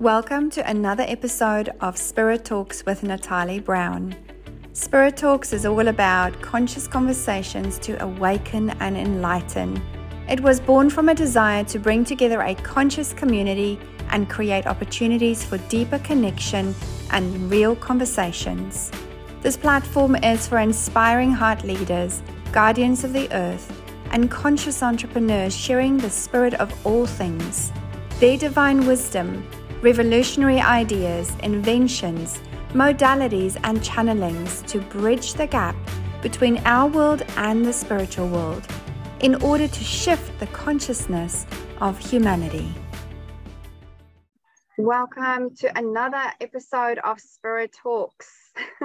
Welcome to another episode of Spirit Talks with Natalie Brown. Spirit Talks is all about conscious conversations to awaken and enlighten. It was born from a desire to bring together a conscious community and create opportunities for deeper connection and real conversations. This platform is for inspiring heart leaders, guardians of the earth, and conscious entrepreneurs sharing the spirit of all things, their divine wisdom, revolutionary ideas, inventions, modalities, and channelings to bridge the gap between our world and the spiritual world in order to shift the consciousness of humanity. Welcome to another episode of Spirit Talks.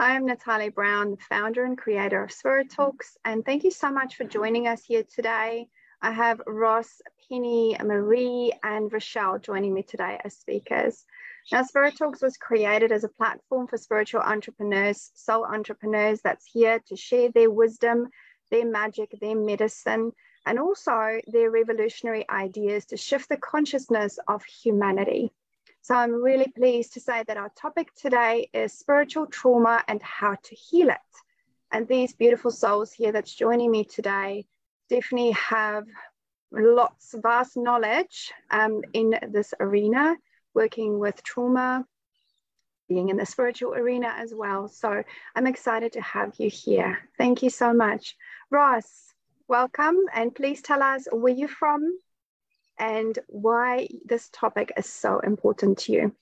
I am Natalie Brown, the founder and creator of Spirit Talks, and thank you so much for joining us here today. I have Ross, Penny, Marie, and Rochelle joining me today as speakers. Now, Spirit Talks was created as a platform for spiritual entrepreneurs, soul entrepreneurs that's here to share their wisdom, their magic, their medicine, and also their revolutionary ideas to shift the consciousness of humanity. So I'm really pleased to say that our topic today is spiritual trauma and how to heal it. And these beautiful souls here that's joining me today definitely have lots, of vast knowledge um, in this arena, working with trauma, being in the spiritual arena as well. So I'm excited to have you here. Thank you so much. Ross, welcome. And please tell us where you're from and why this topic is so important to you.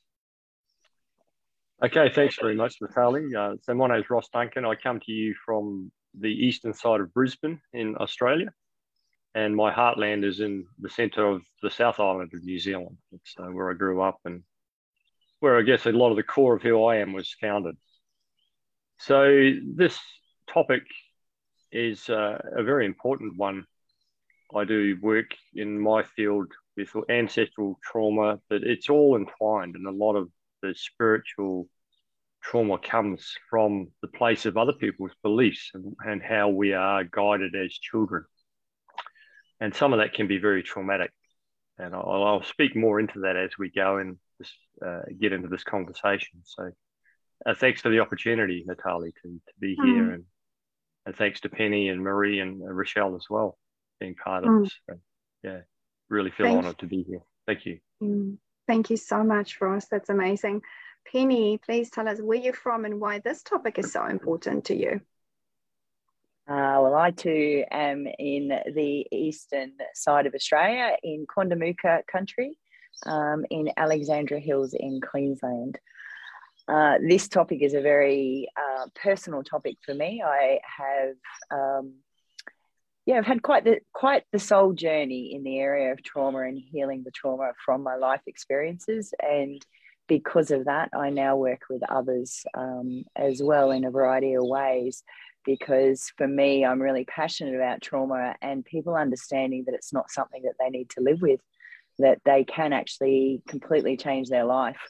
Okay, thanks very much, Natalie. Uh, so my name is Ross Duncan. I come to you from the eastern side of Brisbane in Australia, and my heartland is in the centre of the South Island of New Zealand. It's uh, where I grew up and where I guess a lot of the core of who I am was founded. So this topic is uh, a very important one I do work in my field with ancestral trauma, but it's all entwined, and a lot of the spiritual trauma comes from the place of other people's beliefs and, and how we are guided as children. And some of that can be very traumatic. And I'll, I'll speak more into that as we go and just, uh, get into this conversation. So, uh, thanks for the opportunity, Natalie, to, to be mm. here, and, and thanks to Penny and Marie and uh, Rochelle as well being part of mm. this. So, yeah, really feel Thank honored to be here. Thank you. Mm. Thank you so much, Ross. That's amazing. Penny, please tell us where you're from and why this topic is so important to you. Uh, well, I too am in the eastern side of Australia in Quandamooka country um, in Alexandra Hills in Queensland. Uh, this topic is a very uh, personal topic for me. I have um, yeah, I've had quite the quite the soul journey in the area of trauma and healing the trauma from my life experiences, and because of that, I now work with others um, as well in a variety of ways. Because for me, I'm really passionate about trauma and people understanding that it's not something that they need to live with, that they can actually completely change their life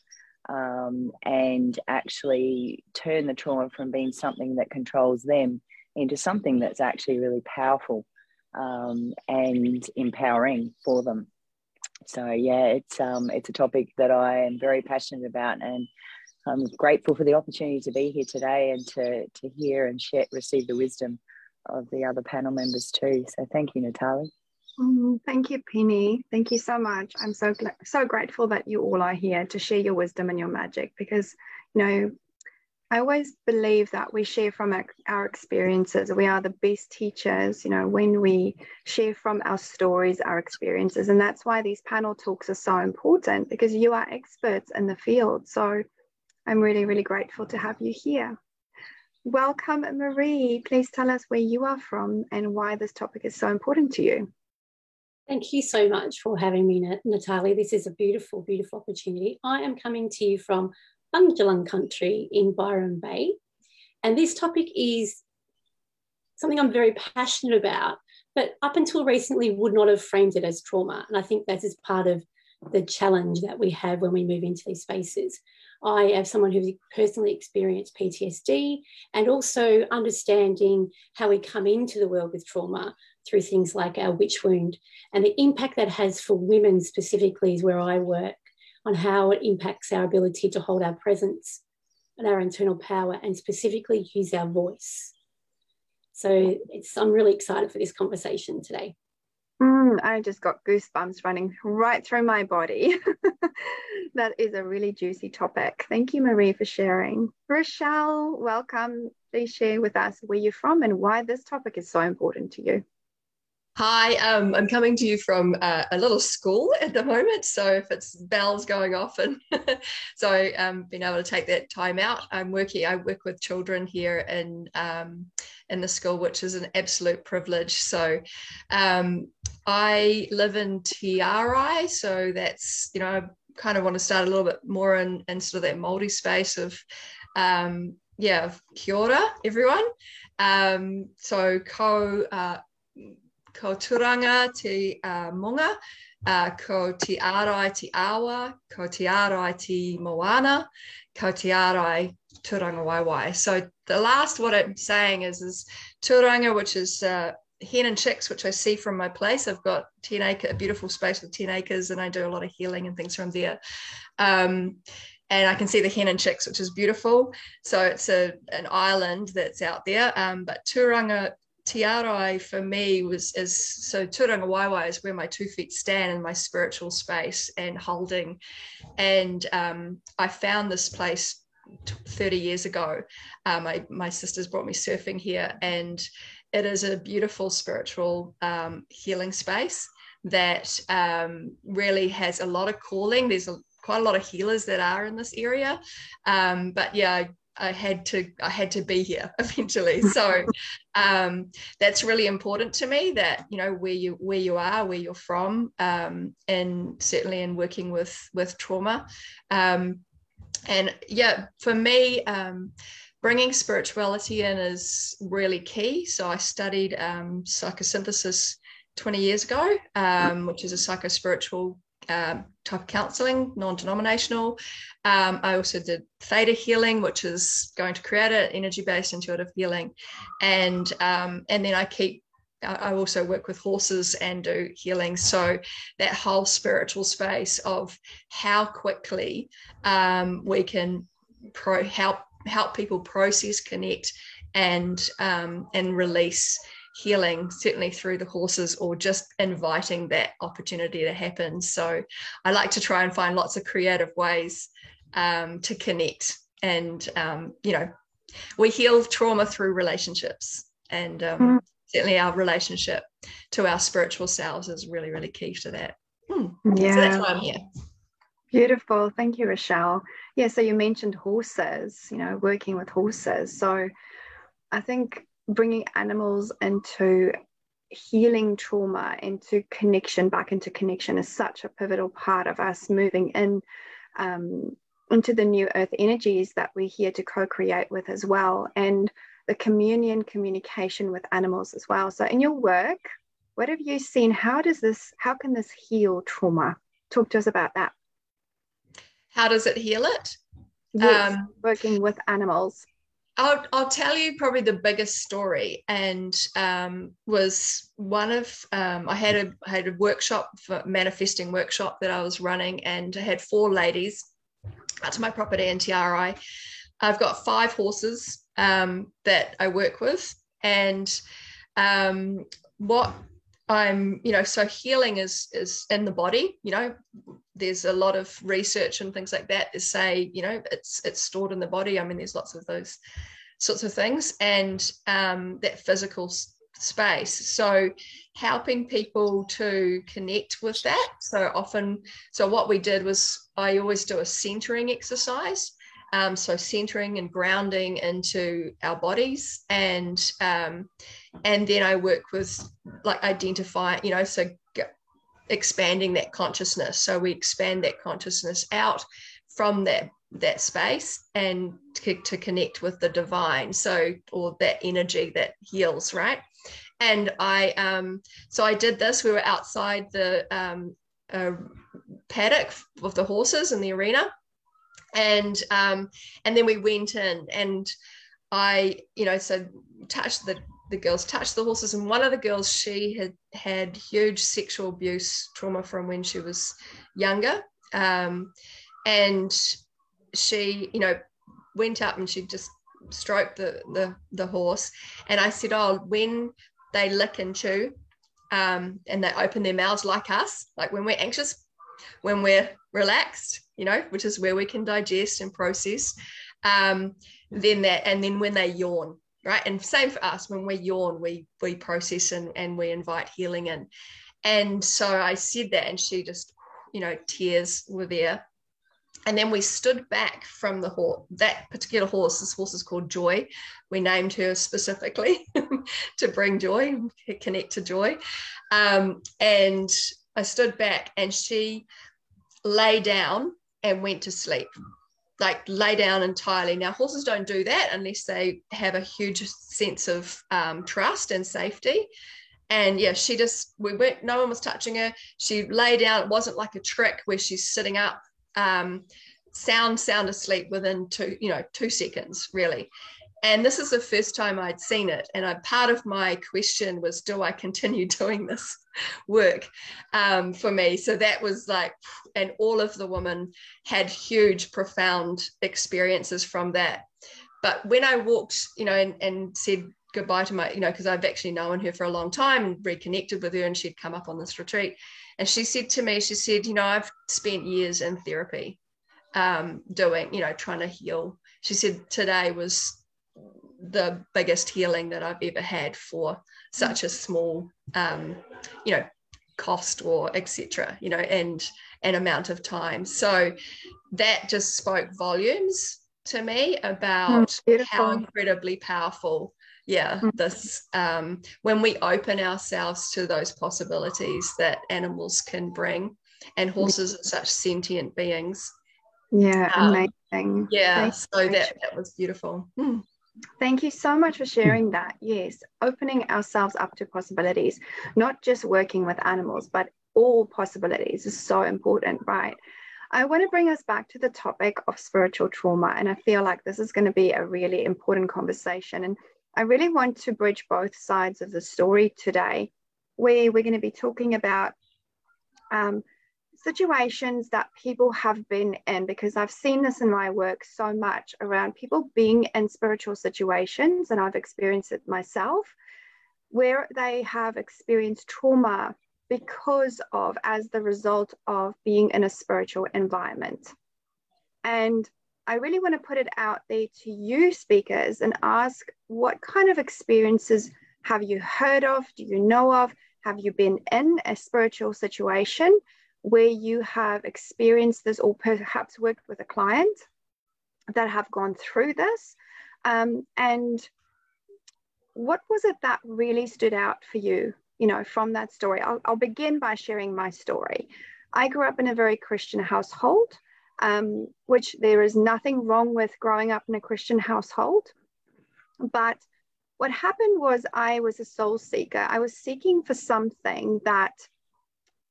um, and actually turn the trauma from being something that controls them into something that's actually really powerful um, and empowering for them. So yeah, it's um, it's a topic that I am very passionate about, and I'm grateful for the opportunity to be here today and to to hear and share, receive the wisdom of the other panel members too. So thank you, Natalie. Mm, thank you, Penny. Thank you so much. I'm so so grateful that you all are here to share your wisdom and your magic because you know I always believe that we share from our experiences. We are the best teachers, you know, when we share from our stories, our experiences. And that's why these panel talks are so important because you are experts in the field. So I'm really, really grateful to have you here. Welcome, Marie. Please tell us where you are from and why this topic is so important to you. Thank you so much for having me, Natalie. This is a beautiful, beautiful opportunity. I am coming to you from Bundjalung country in Byron Bay. And this topic is something I'm very passionate about, but up until recently would not have framed it as trauma. And I think that is part of the challenge that we have when we move into these spaces. I have someone who's personally experienced PTSD and also understanding how we come into the world with trauma through things like our witch wound and the impact that has for women specifically is where I work on how it impacts our ability to hold our presence and our internal power and specifically use our voice. So it's, I'm really excited for this conversation today. Mm, I just got goosebumps running right through my body. that is a really juicy topic. Thank you, Marie, for sharing. Rochelle, welcome. Please share with us where you're from and why this topic is so important to you. Hi, um, I'm coming to you from uh, a little school at the moment. So if it's bells going off, and so um, being able to take that time out, I'm working. I work with children here in um, in the school, which is an absolute privilege. So um, I live in Te Arai, so that's you know I kind of want to start a little bit more in, in sort of that Māori space of um, yeah, kia ora, everyone. Um, so ko uh, ko turanga te uh, monga, uh, ko te arai te awa, ko te arai te moana, ko te arai turanga waiwai. So the last what I'm saying is is turanga, which is uh, hen and chicks, which I see from my place. I've got 10 acre, a beautiful space with 10 acres, and I do a lot of healing and things from there. Um, and I can see the hen and chicks, which is beautiful. So it's a an island that's out there. Um, but Turanga Te Arai for me was is so Turanga Waiwai is where my two feet stand in my spiritual space and holding. And um, I found this place 30 years ago. Um, my, my sisters brought me surfing here, and it is a beautiful spiritual um, healing space that um, really has a lot of calling. There's a, quite a lot of healers that are in this area. Um, but yeah, I had to I had to be here eventually. So um, that's really important to me that you know where you where you are, where you're from, um, and certainly in working with with trauma. Um, and yeah, for me, um, bringing spirituality in is really key. So I studied um, psychosynthesis 20 years ago, um, which is a psycho spiritual um, type of counseling, non-denominational. Um, I also did theta healing, which is going to create an energy-based intuitive healing, and um, and then I keep. I also work with horses and do healing. So that whole spiritual space of how quickly um, we can pro help help people process, connect, and um, and release healing, certainly through the horses, or just inviting that opportunity to happen. So I like to try and find lots of creative ways um, to connect. And, um, you know, we heal trauma through relationships. And um, mm. Certainly our relationship to our spiritual selves is really, really key to that. Hmm. Yeah. So that's why I'm here. Beautiful. Thank you, Rochelle. Yeah, so you mentioned horses, you know, working with horses. So I think bringing animals into healing trauma into connection back into connection is such a pivotal part of us moving in um, into the new earth energies that we're here to co-create with as well and the communion communication with animals as well. So in your work what have you seen? How does this how can this heal trauma? Talk to us about that. How does it heal it? Yes, um, working with animals. I'll, I'll tell you probably the biggest story and um, was one of um, I had a I had a workshop for manifesting workshop that I was running and I had four ladies out to my property in Te Arai. I've got five horses um, that I work with and um, what I'm you know so healing is is in the body you know there's a lot of research and things like that say you know it's it's stored in the body. I mean there's lots of those sorts of things and um, that physical space. So helping people to connect with that. So often so what we did was i always do a centering exercise um, so centering and grounding into our bodies and um, and then i work with like identify you know so expanding that consciousness. So we expand that consciousness out from that that space and to, to connect with the divine. So or that energy that heals, right? And I um so I did this. We were outside the um uh, paddock of the horses in the arena, and um and then we went in and I you know so touched the the girls touched the horses and one of the girls she had had huge sexual abuse trauma from when she was younger um, and she, you know, went up and she just stroked the the the horse. And I said, oh, when they lick and chew, um, and they open their mouths like us, like when we're anxious, when we're relaxed, you know, which is where we can digest and process. Um, then that, and then when they yawn, right? And same for us, when we yawn, we we process and, and we invite healing in. And so I said that, and she just, you know, tears were there. And then we stood back from the horse, that particular horse. This horse is called Joy. We named her specifically to bring joy, connect to joy. Um, and I stood back, and she lay down and went to sleep like lay down entirely. Now, horses don't do that unless they have a huge sense of um, trust and safety. And yeah, she just, we went, no one was touching her. She lay down. It wasn't like a trick where she's sitting up, um, sound, sound asleep within two, you know, two seconds, really. And this is the first time I'd seen it. And I, part of my question was, do I continue doing this work um, for me? So that was like, and all of the women had huge, profound experiences from that. But when I walked, you know, and, and said goodbye to my, you know, because I've actually known her for a long time and reconnected with her, and she'd come up on this retreat. And she said to me, she said, you know, I've spent years in therapy um, doing, you know, trying to heal. She said, today was the biggest healing that I've ever had for such a small, um, you know, cost or etc. You know, and an amount of time. So that just spoke volumes to me about mm, how incredibly powerful yeah mm. this um, when we open ourselves to those possibilities that animals can bring and horses are such sentient beings yeah um, amazing yeah so that that was beautiful mm. Thank you so much for sharing that. Yes, opening ourselves up to possibilities, not just working with animals, but all possibilities is so important, right? I want to bring us back to the topic of spiritual trauma. And I feel like this is going to be a really important conversation. And I really want to bridge both sides of the story today, where we're going to be talking about um, situations that people have been in because I've seen this in my work so much around people being in spiritual situations, and I've experienced it myself, where they have experienced trauma because of, as the result of being in a spiritual environment. And I really want to put it out there to you, speakers, and ask what kind of experiences have you heard of? Do you know of? Have you been in a spiritual situation? Where you have experienced this or perhaps worked with a client that have gone through this. Um, and what was it that really stood out for you, you know, from that story? I'll, I'll begin by sharing my story. I grew up in a very Christian household, um, which there is nothing wrong with growing up in a Christian household. But what happened was I was a soul seeker. I was seeking for something that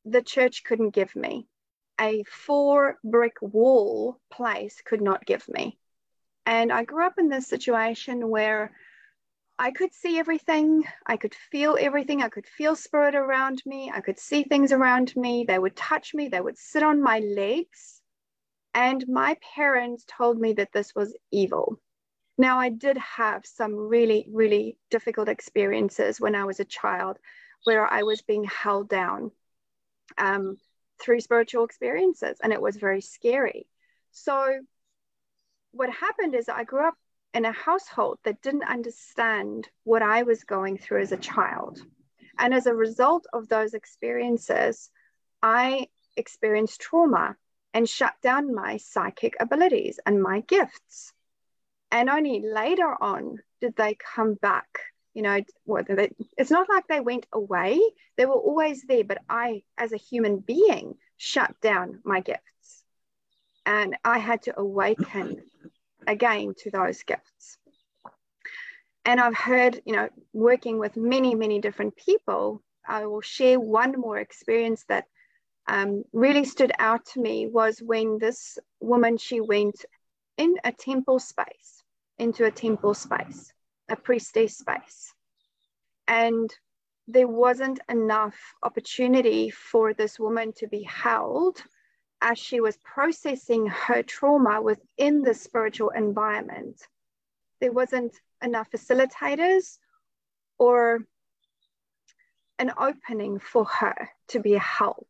the church couldn't give me. A four brick wall place could not give me. And I grew up in this situation where I could see everything, I could feel everything, I could feel spirit around me, I could see things around me. They would touch me, they would sit on my legs. And my parents told me that this was evil. Now, I did have some really, really difficult experiences when I was a child where I was being held down um, through spiritual experiences, and it was very scary. So, what happened is I grew up in a household that didn't understand what I was going through as a child. And as a result of those experiences, I experienced trauma and shut down my psychic abilities and my gifts. And only later on did they come back you know it's not like they went away. They were always there but i as a human being shut down my gifts. And i had to awaken again to those gifts. And i've heard you know working with many many different people i will share one more experience that um, really stood out to me was when this woman she went in a temple space into a temple space a priestess space. And there wasn't enough opportunity for this woman to be held as she was processing her trauma within the spiritual environment, there wasn't enough facilitators or an opening for her to be held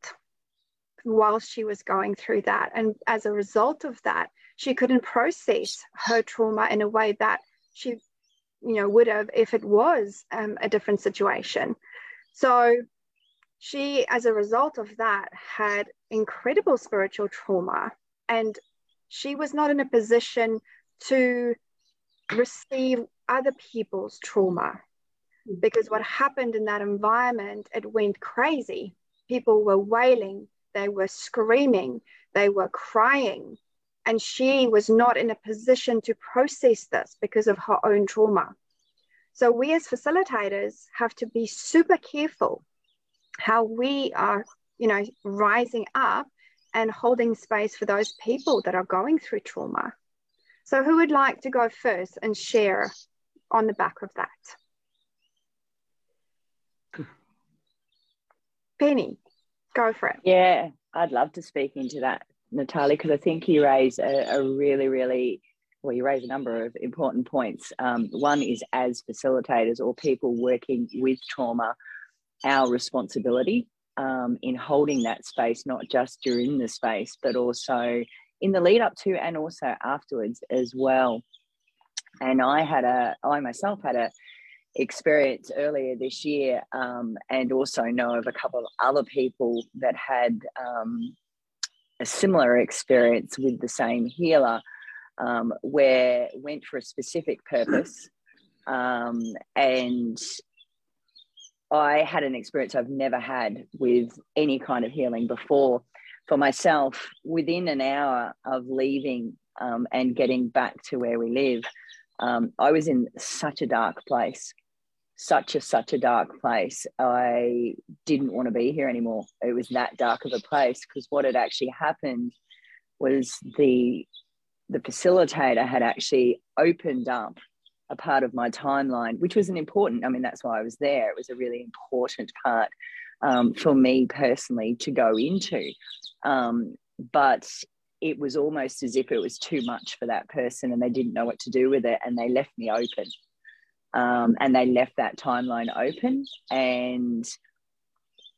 while she was going through that. And as a result of that, she couldn't process her trauma in a way that she, you know, would have if it was um, a different situation. So she, as a result of that, had incredible spiritual trauma. And she was not in a position to receive other people's trauma because what happened in that environment, it went crazy. People were wailing, they were screaming, they were crying. And she was not in a position to process this because of her own trauma. So, we as facilitators have to be super careful how we are, you know, rising up and holding space for those people that are going through trauma. So, who would like to go first and share on the back of that? Penny, go for it. Yeah, I'd love to speak into that, Natalie, because I think you raise a, a, really, really, well, you raise a number of important points. Um, one is as facilitators or people working with trauma, our responsibility um, in holding that space, not just during the space, but also in the lead up to and also afterwards as well. And I had a, I myself had a experience earlier this year um, and also know of a couple of other people that had um, a similar experience with the same healer um, where went for a specific purpose um, and I had an experience I've never had with any kind of healing before. For myself, within an hour of leaving um, and getting back to where we live, um, I was in such a dark place such a such a dark place. I didn't want to be here anymore. It was that dark of a place because what had actually happened was the the facilitator had actually opened up a part of my timeline which was an important i mean that's why i was there. It was a really important part um, for me personally to go into. Um, but it was almost as if it was too much for that person and they didn't know what to do with it and they left me open um, and they left that timeline open and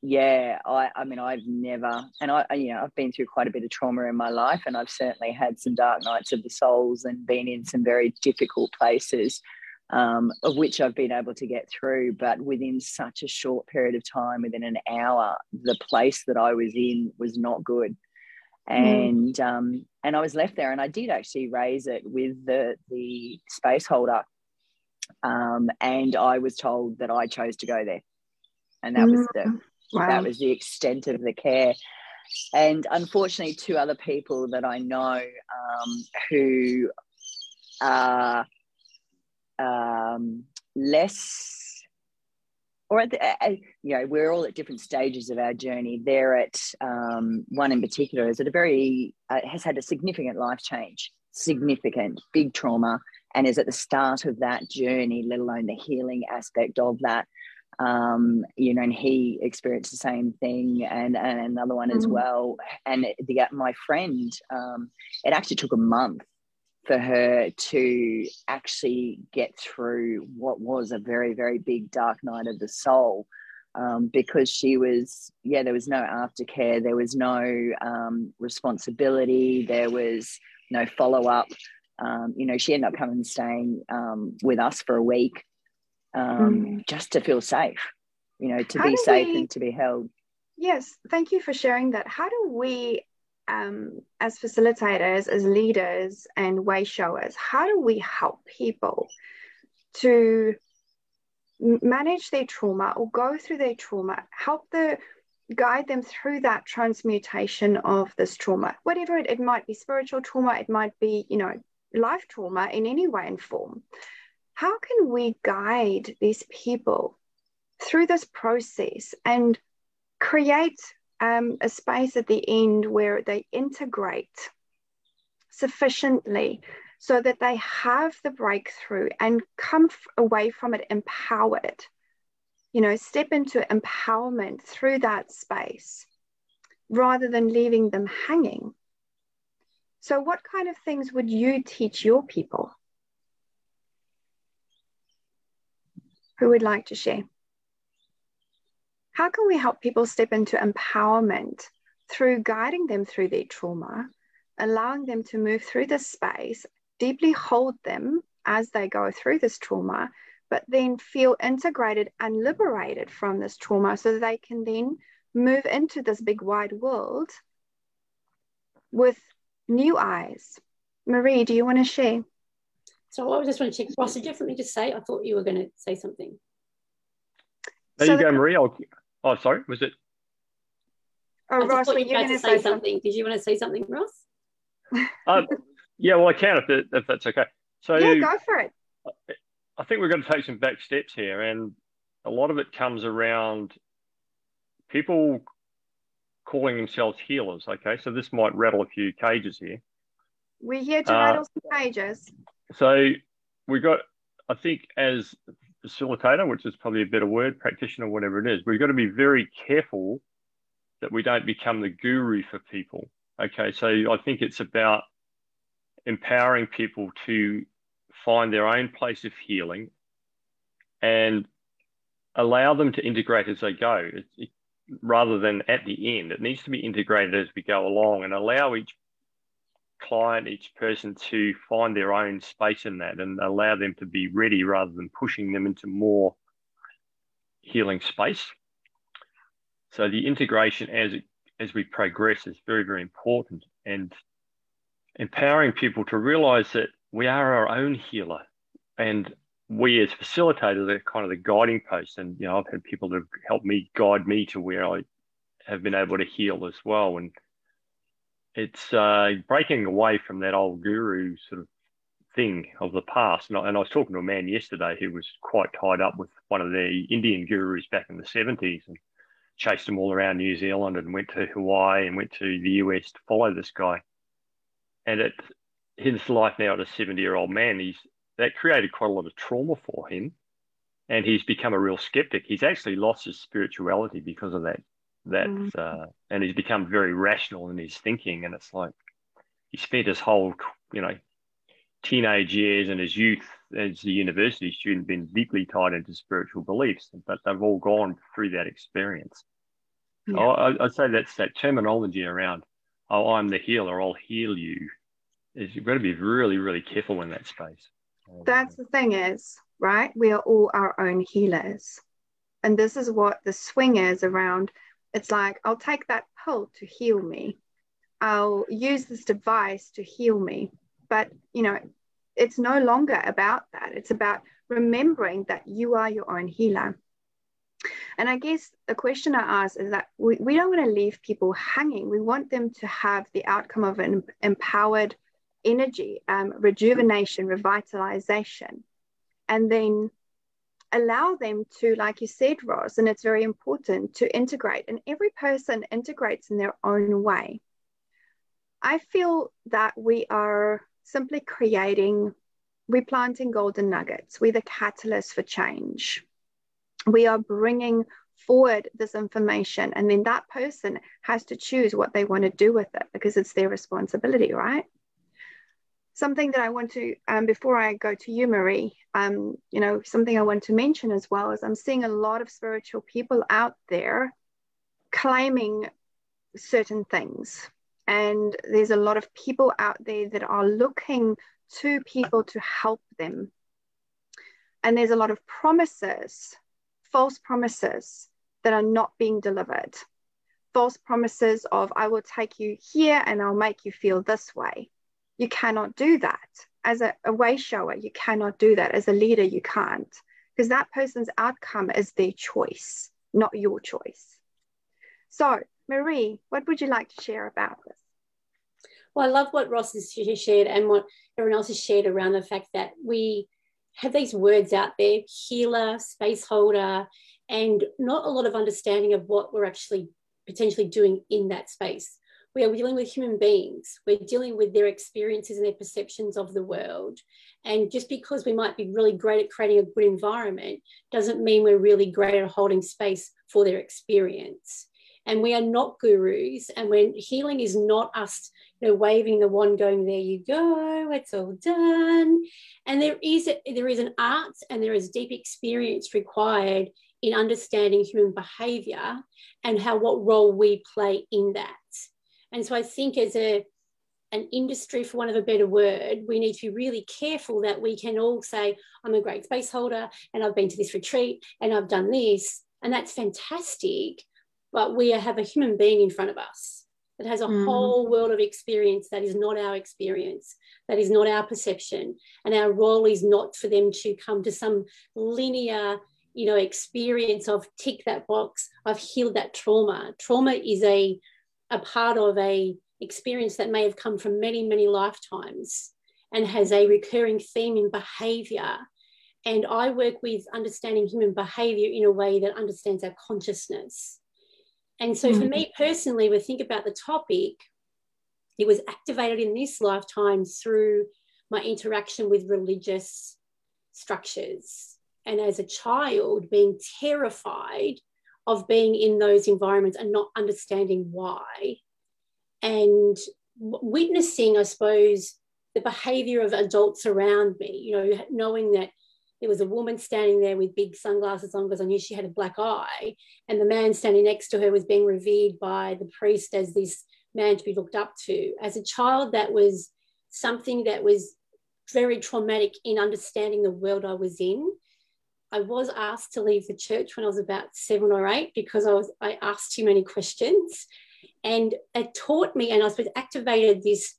yeah I, I mean i've never and i you know i've been through quite a bit of trauma in my life and i've certainly had some dark nights of the souls and been in some very difficult places um, of which i've been able to get through but within such a short period of time within an hour the place that i was in was not good hmm. and mm. um, and i was left there and i did actually raise it with the the space holder um, and I was told that I chose to go there, and that was the mm, wow. that was the extent of the care. And unfortunately, two other people that I know um, who are um, less, or at the, uh, you know, we're all at different stages of our journey. They're at um, one in particular is at a very uh, has had a significant life change, significant big trauma and is at the start of that journey, let alone the healing aspect of that. Um, you know, and he experienced the same thing, and, and another one mm-hmm. as well. And the my friend, um, it actually took a month for her to actually get through what was a very very big dark night of the soul. Um, because she was, yeah, there was no aftercare, there was no um, responsibility, there was no follow up um, you know, she ended up coming and staying um, with us for a week um, mm. just to feel safe, you know, to How be safe we, and to be held. Yes, thank you for sharing that. How do we, um, as facilitators, as leaders, and way showers, how do we help people to manage their trauma or go through their trauma, help the guide them through that transmutation of this trauma whatever it, it might be spiritual trauma it might be you know life trauma in any way and form. How can we guide these people through this process and create um, a space at the end where they integrate sufficiently so that they have the breakthrough and come f- away from it empowered? You know, step into empowerment through that space rather than leaving them hanging. So, what kind of things would you teach your people? Who would like to share? How can we help people step into empowerment through guiding them through their trauma, allowing them to move through this space, deeply hold them as they go through this trauma, but then feel integrated and liberated from this trauma so they can then move into this big wide world with new eyes. Marie, do you want to share? So I just want to check. Ross, did you have something to say? I thought you were going to say something. There so you go, Marie. I'll, oh, sorry. Was it? Oh, Ross, were you going to say something? Did you want to say something, Ross? um, yeah, well, I can if, it, if that's okay. So yeah, go for it. I think we're going to take some back steps here, and a lot of it comes around people calling themselves healers. Okay, so this might rattle a few cages here. We're here to uh, rattle some cages. So we got, I think, as facilitator, which is probably a better word, practitioner, whatever it is, we've got to be very careful that we don't become the guru for people. Okay, so I think it's about empowering people to find their own place of healing and allow them to integrate as they go it, it, rather than at the end. It needs to be integrated as we go along and allow each client, each person to find their own space in that and allow them to be ready rather than pushing them into more healing space. So the integration as it, as we progress is very, very important and empowering people to realize that we are our own healer and we as facilitators are kind of the guiding post. And, you know, I've had people that have helped me guide me to where I have been able to heal as well. And it's uh, breaking away from that old guru sort of thing of the past. And I, and I, was talking to a man yesterday who was quite tied up with one of the Indian gurus back in the 70s and chased them all around New Zealand and went to Hawaii and went to the US to follow this guy. And it, his life now at a 70 year old man, he's that created quite a lot of trauma for him. And he's become a real skeptic. He's actually lost his spirituality because of that. That mm. uh, and he's become very rational in his thinking. And it's like he spent his whole, you know, teenage years and his youth as a university student been deeply tied into spiritual beliefs, but they've all gone through that experience. Yeah. I, I'd say that's that terminology around, oh, I'm the healer, I'll heal you. Is you've got to be really, really careful in that space. That's the thing is, right? We are all our own healers. And this is what the swing is around. It's like, I'll take that pill to heal me. I'll use this device to heal me. But, you know, it's no longer about that. It's about remembering that you are your own healer. And I guess the question I ask is that we, we don't want to leave people hanging. We want them to have the outcome of an empowered energy, um, rejuvenation, revitalization, and then allow them to, like you said, Ross, and it's very important to integrate, and every person integrates in their own way. I feel that we are simply creating, we're planting golden nuggets, we're the catalyst for change. We are bringing forward this information, and then that person has to choose what they want to do with it because it's their responsibility, right? Something that I want to, um, before I go to you, Marie, um, you know, something I want to mention as well is I'm seeing a lot of spiritual people out there claiming certain things. And there's a lot of people out there that are looking to people to help them. And there's a lot of promises, false promises that are not being delivered. False promises of, I will take you here and I'll make you feel this way you cannot do that. As a, a way shower, you cannot do that. As a leader, you can't, because that person's outcome is their choice, not your choice. So, Marie, what would you like to share about this? Well, I love what Ross has shared and what everyone else has shared around the fact that we have these words out there healer, space holder, and not a lot of understanding of what we're actually potentially doing in that space we are dealing with human beings. We're dealing with their experiences and their perceptions of the world. And just because we might be really great at creating a good environment doesn't mean we're really great at holding space for their experience. and we are not gurus. And when healing is not us, you know, waving the wand, going, there you go, it's all done. And there is a, there is an art and there is deep experience required in understanding human behavior and how what role we play in that. And so I think as a an industry, for want of a better word, we need to be really careful that we can all say, I'm a great space holder and I've been to this retreat and I've done this. And that's fantastic. But we have a human being in front of us that has a mm. whole world of experience that is not our experience, that is not our perception. And our role is not for them to come to some linear you know experience of tick that box i've healed that trauma trauma is a a part of a experience that may have come from many many lifetimes and has a recurring theme in behavior. And i work with understanding human behavior in a way that understands our consciousness. And so mm-hmm. for me personally we think about the topic it was activated in this lifetime through my interaction with religious structures. And as a child being terrified of being in those environments and not understanding why. And witnessing i suppose the behavior of adults around me you know knowing that there was a woman standing there with big sunglasses on because i knew she had a black eye and the man standing next to her was being revered by the priest as this man to be looked up to. As a child that was something that was very traumatic in understanding the world i was in I was asked to leave the church when I was about seven or eight because I was I asked too many questions, and it taught me and I suppose activated this.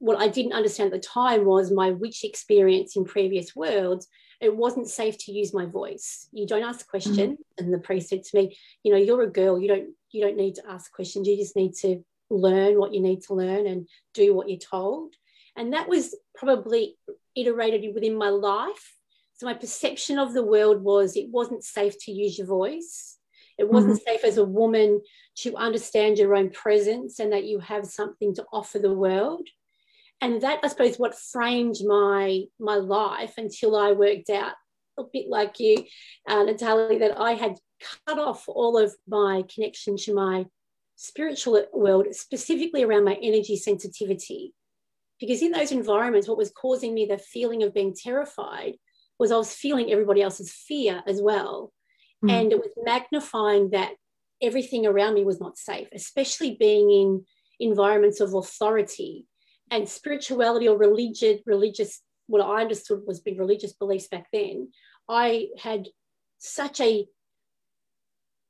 What I didn't understand at the time was my witch experience in previous worlds. It wasn't safe to use my voice. You don't ask questions, mm-hmm. and the priest said to me, "You know, you're a girl. You don't you don't need to ask questions. You just need to learn what you need to learn and do what you're told." And that was probably iterated within my life so my perception of the world was it wasn't safe to use your voice. It wasn't mm-hmm. safe as a woman to understand your own presence and that you have something to offer the world. And that, I suppose, what framed my my life until I worked out a bit like you, uh, Natalie, that I had cut off all of my connection to my spiritual world, specifically around my energy sensitivity. Because in those environments, what was causing me the feeling of being terrified was I was feeling everybody else's fear as well. Mm. And it was magnifying that everything around me was not safe, especially being in environments of authority and spirituality or religion, religious, what I understood was big religious beliefs back then. I had such a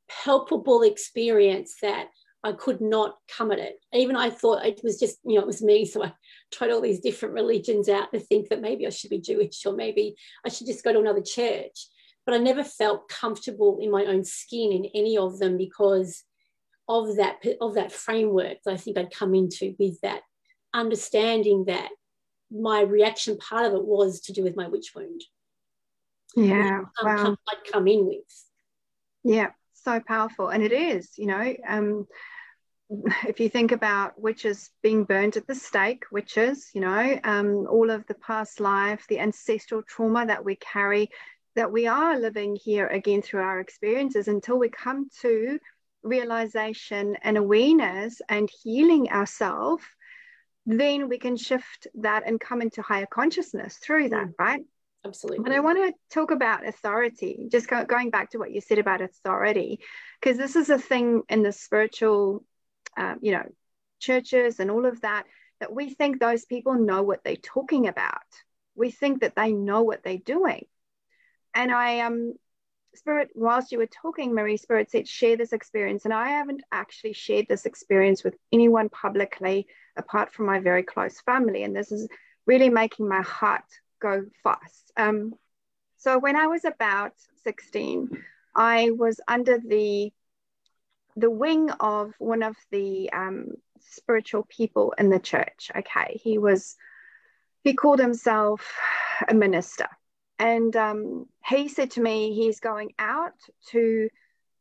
palpable experience that I could not come at it. Even I thought it was just, you know, it was me. So I tried all these different religions out to think that maybe I should be Jewish or maybe I should just go to another church. But I never felt comfortable in my own skin in any of them because of that of that framework that I think I'd come into with that understanding that my reaction part of it was to do with my witch wound. Yeah, wow. I'd come in with. Yeah, so powerful, and it is. You know, um, if you think about witches being burnt at the stake, witches, you know, um, all of the past life, the ancestral trauma that we carry, that we are living here again through our experiences until we come to realization and awareness and healing ourselves, then we can shift that and come into higher consciousness through that, right? Absolutely. But I want to talk about authority, just go, going back to what you said about authority, because this is a thing in the spiritual um, you know, churches and all of that, that we think those people know what they're talking about. We think that they know what they're doing. And I um Spirit, whilst you were talking, Marie Spirit said, share this experience. And I haven't actually shared this experience with anyone publicly apart from my very close family. And this is really making my heart go fast. Um, so when I was about 16, I was under the the wing of one of the um, spiritual people in the church. Okay, he was, he called himself a minister. And um, he said to me, he's going out to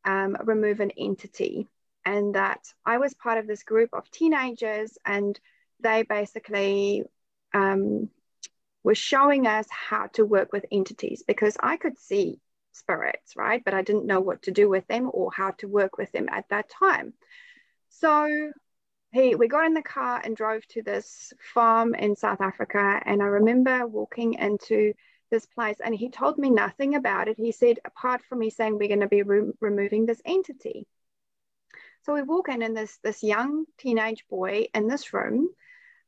um, remove an entity. And that I was part of this group of teenagers, and they basically um, were showing us how to work with entities because I could see spirits, right? But I didn't know what to do with them or how to work with them at that time. So he, we got in the car and drove to this farm in South Africa. And I remember walking into this place and he told me nothing about it. He said, apart from me saying we're going to be re- removing this entity. So we walk in and this, this young teenage boy in this room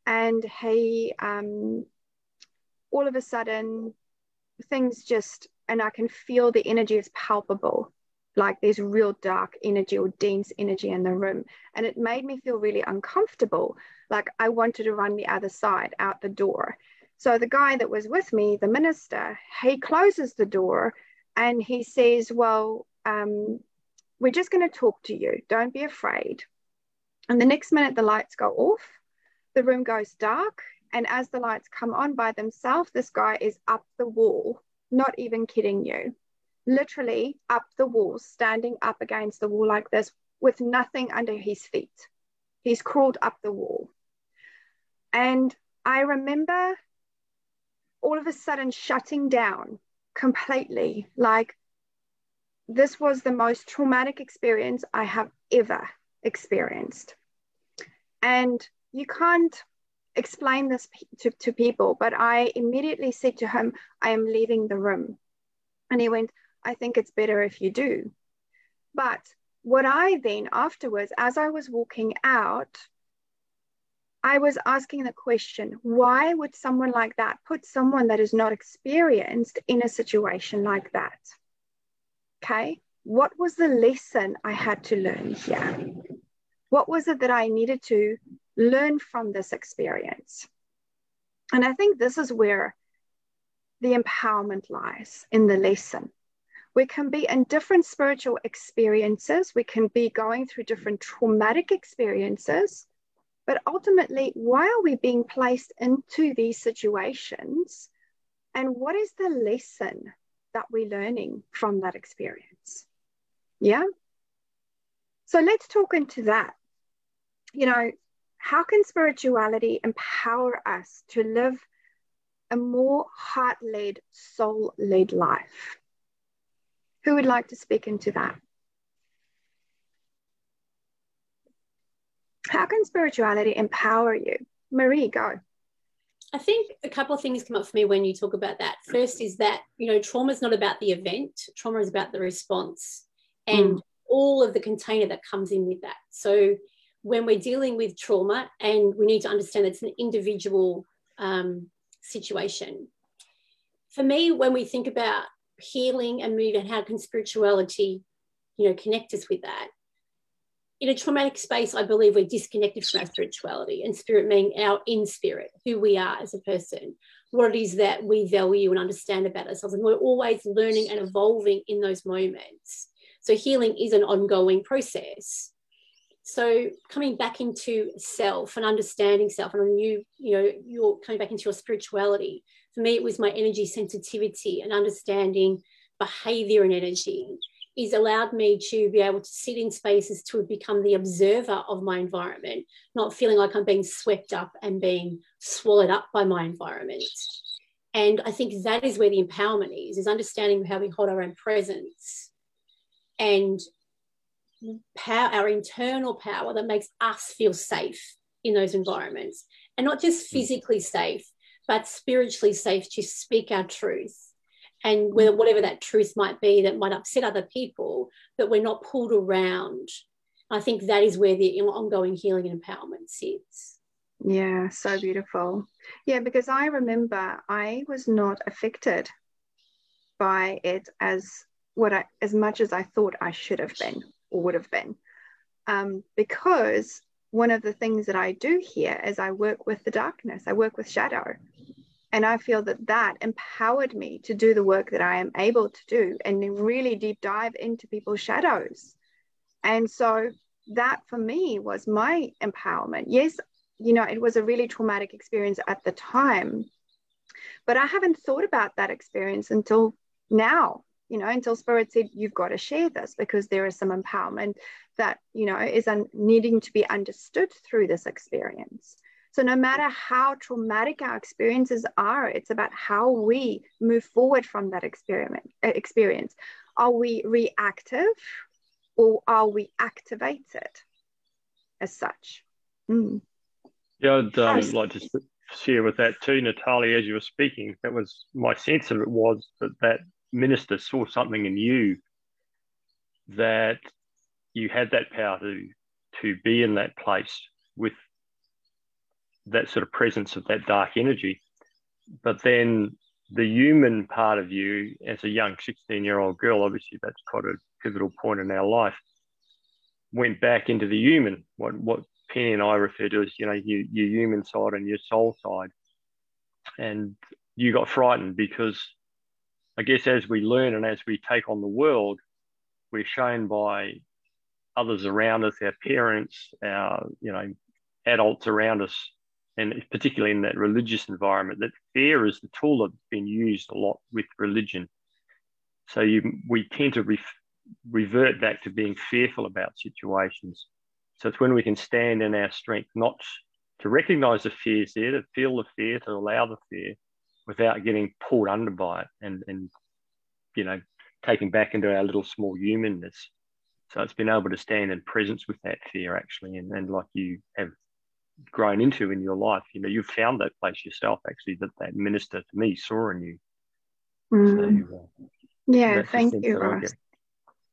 and he, um, all of a sudden, things just, and I can feel the energy is palpable like there's real dark energy or dense energy in the room. And it made me feel really uncomfortable. Like I wanted to run the other side out the door. So the guy that was with me, the minister, he closes the door and he says, Well, um, we're just going to talk to you. Don't be afraid. And the next minute, the lights go off, the room goes dark. And as the lights come on by themselves, this guy is up the wall, not even kidding you literally up the wall, standing up against the wall like this with nothing under his feet. He's crawled up the wall. And I remember all of a sudden shutting down completely. Like, this was the most traumatic experience I have ever experienced. And you can't explain this to, to people, but I immediately said to him, I am leaving the room. And he went, I think it's better if you do. But what I then afterwards, as I was walking out, I was asking the question why would someone like that put someone that is not experienced in a situation like that? Okay, what was the lesson I had to learn here? What was it that I needed to learn from this experience? And I think this is where the empowerment lies in the lesson we can be in different spiritual experiences, we can be going through different traumatic experiences. But ultimately, why are we being placed into these situations? And what is the lesson that we're learning from that experience? Yeah. So let's talk into that. You know, how can spirituality empower us to live a more heart led, soul led life? Who would like to speak into that? How can spirituality empower you? Marie, go. I think a couple of things come up for me when you talk about that. First is that, you know, trauma is not about the event, trauma is about the response and mm. all of the container that comes in with that. So when we're dealing with trauma, and we need to understand it's an individual um, situation. For me, when we think about healing and moving, and how can spirituality, you know, connect us with that? In a traumatic space, I believe we're disconnected from our spirituality and spirit meaning our in spirit, who we are as a person, what it is that we value and understand about ourselves. And we're always learning and evolving in those moments. So healing is an ongoing process. So coming back into self and understanding self, and you, you know, you're coming back into your spirituality for me, it was my energy sensitivity and understanding behavior and energy is allowed me to be able to sit in spaces to become the observer of my environment, not feeling like I'm being swept up and being swallowed up by my environment. And I think that is where the empowerment is, is understanding how we hold our own presence and power, our internal power that makes us feel safe in those environments and not just hmm. physically safe, but spiritually safe to speak our truth. And whatever that truth might be that might upset other people, that we're not pulled around. I think that is where the ongoing healing and empowerment sits. Yeah, so beautiful. Yeah, because I remember I was not affected by it as what I, as much as I thought I should have been or would have been, um, because one of the things that I do here is I work with the darkness. I work with shadow, and I feel that that empowered me to do the work that I am able to do and really deep dive into people's shadows. And so that for me was my empowerment. Yes, you know, it was a really traumatic experience at the time, but I haven't thought about that experience until now, you know, until Spirit said, you've got to share this because there is some empowerment that, you know, is un- needing to be understood through this experience. So, no matter how traumatic our experiences are, it's about how we move forward from that experiment, uh, experience. are we reactive or are we activated as such? Mm. Yeah, I'd um, like to share with that too, Natalie, as you were speaking. That was my sense of it was that that minister saw something in you that you had that power to to be in that place with that sort of presence of that dark energy. But then the human part of you as a young 16 year old girl, obviously that's quite a pivotal point in our life, went back into the human, what, what Penny and I refer to as, you know, your, your human side and your soul side. And you got frightened because I guess as we learn and as we take on the world, we're shown by others around us, our parents, our, you know, adults around us, and particularly in that religious environment, that fear is the tool that's been used a lot with religion. So you, we tend to re- revert back to being fearful about situations. So it's when we can stand in our strength, not to recognize the fears there, to feel the fear, to allow the fear without getting pulled under by it and, and you know, taken back into our little small humanness. So it's been able to stand in presence with that fear actually, and, and like you have grown into in your life. You know, you've found that place yourself actually that that minister to me saw in you. Mm. So, uh, yeah, thank you, Ross.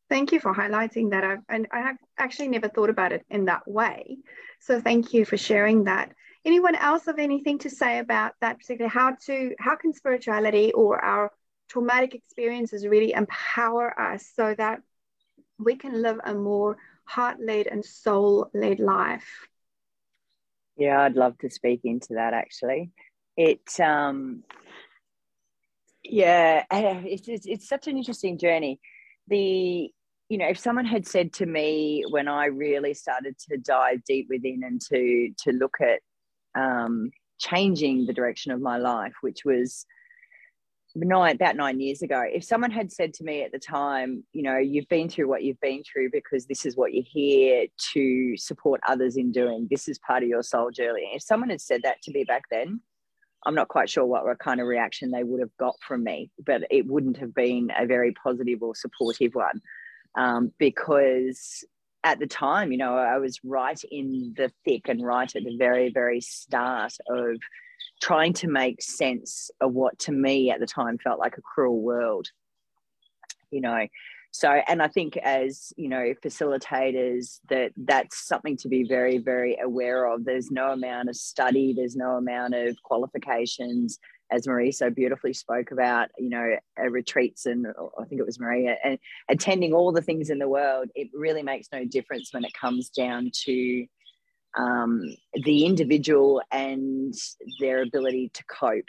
Thank you for highlighting that. I've, and I have actually never thought about it in that way. So thank you for sharing that. Anyone else have anything to say about that particular? How to how can spirituality or our traumatic experiences really empower us so that we can live a more heart-led and soul-led life? Yeah, I'd love to speak into that actually. It, um, yeah, it's, it's, it's such an interesting journey. The, you know, if someone had said to me when I really started to dive deep within and to to look at um, changing the direction of my life, which was nine about nine years ago. If someone had said to me at the time you know you've been through what you've been through because this is what you're here to support others in doing. This is part of your soul journey. If someone had said that to me back then i'm not quite sure what kind of reaction they would have got from me but it wouldn't have been a very positive or supportive one um, because at the time you know i was right in the thick and right at the very very start of trying to make sense of what to me at the time felt like a cruel world you know. So and i think as you know facilitators that that's something to be very very aware of. There's no amount of study there's no amount of qualifications as marie so beautifully spoke about you know retreats and i think it was maria and attending all the things in the world it really makes no difference when it comes down to um, the individual and their ability to cope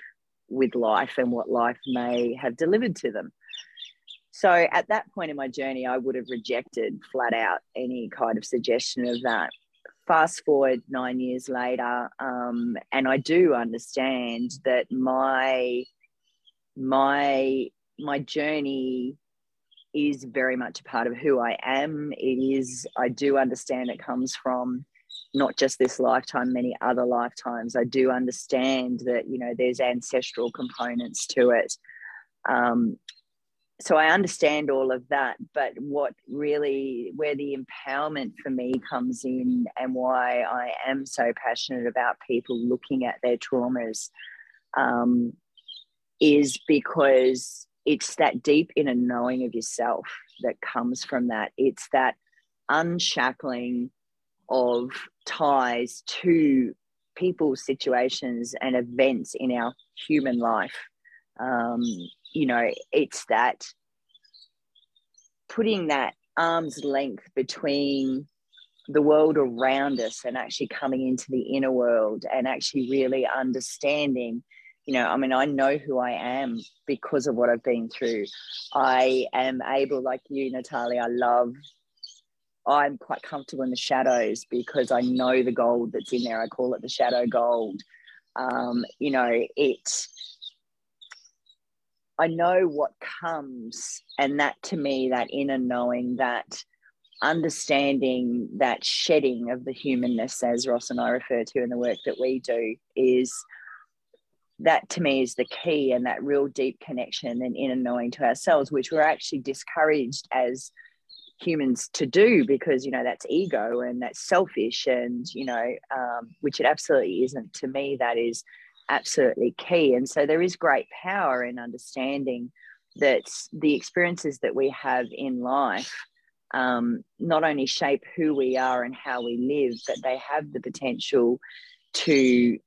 with life and what life may have delivered to them. So at that point in my journey, I would have rejected flat out any kind of suggestion of that. Fast forward nine years later, um, and I do understand that my my my journey is very much a part of who I am. It is I do understand it comes from not just this lifetime, many other lifetimes. I do understand that, you know, there's ancestral components to it. Um, so I understand all of that, but what really, where the empowerment for me comes in and why I am so passionate about people looking at their traumas um, is because it's that deep inner knowing of yourself that comes from that. It's that unshackling of ties to people, situations, and events in our human life. Um, you know, it's that putting that arm's length between the world around us and actually coming into the inner world and actually really understanding you know i mean i know who i am because of what i've been through i am able like you natalia i love I'm quite comfortable in the shadows because I know the gold that's in there. I call it the shadow gold. Um, you know, it. I know what comes, and that to me, that inner knowing, that understanding, that shedding of the humanness, as Ross and I refer to in the work that we do, is that to me is the key and that real deep connection and inner knowing to ourselves, which we're actually discouraged as humans to do because you know that's ego and that's selfish and you know um, which it absolutely isn't. To me that is absolutely key. And so there is great power in understanding that the experiences that we have in life um, not only shape who we are and how we live but they have the potential to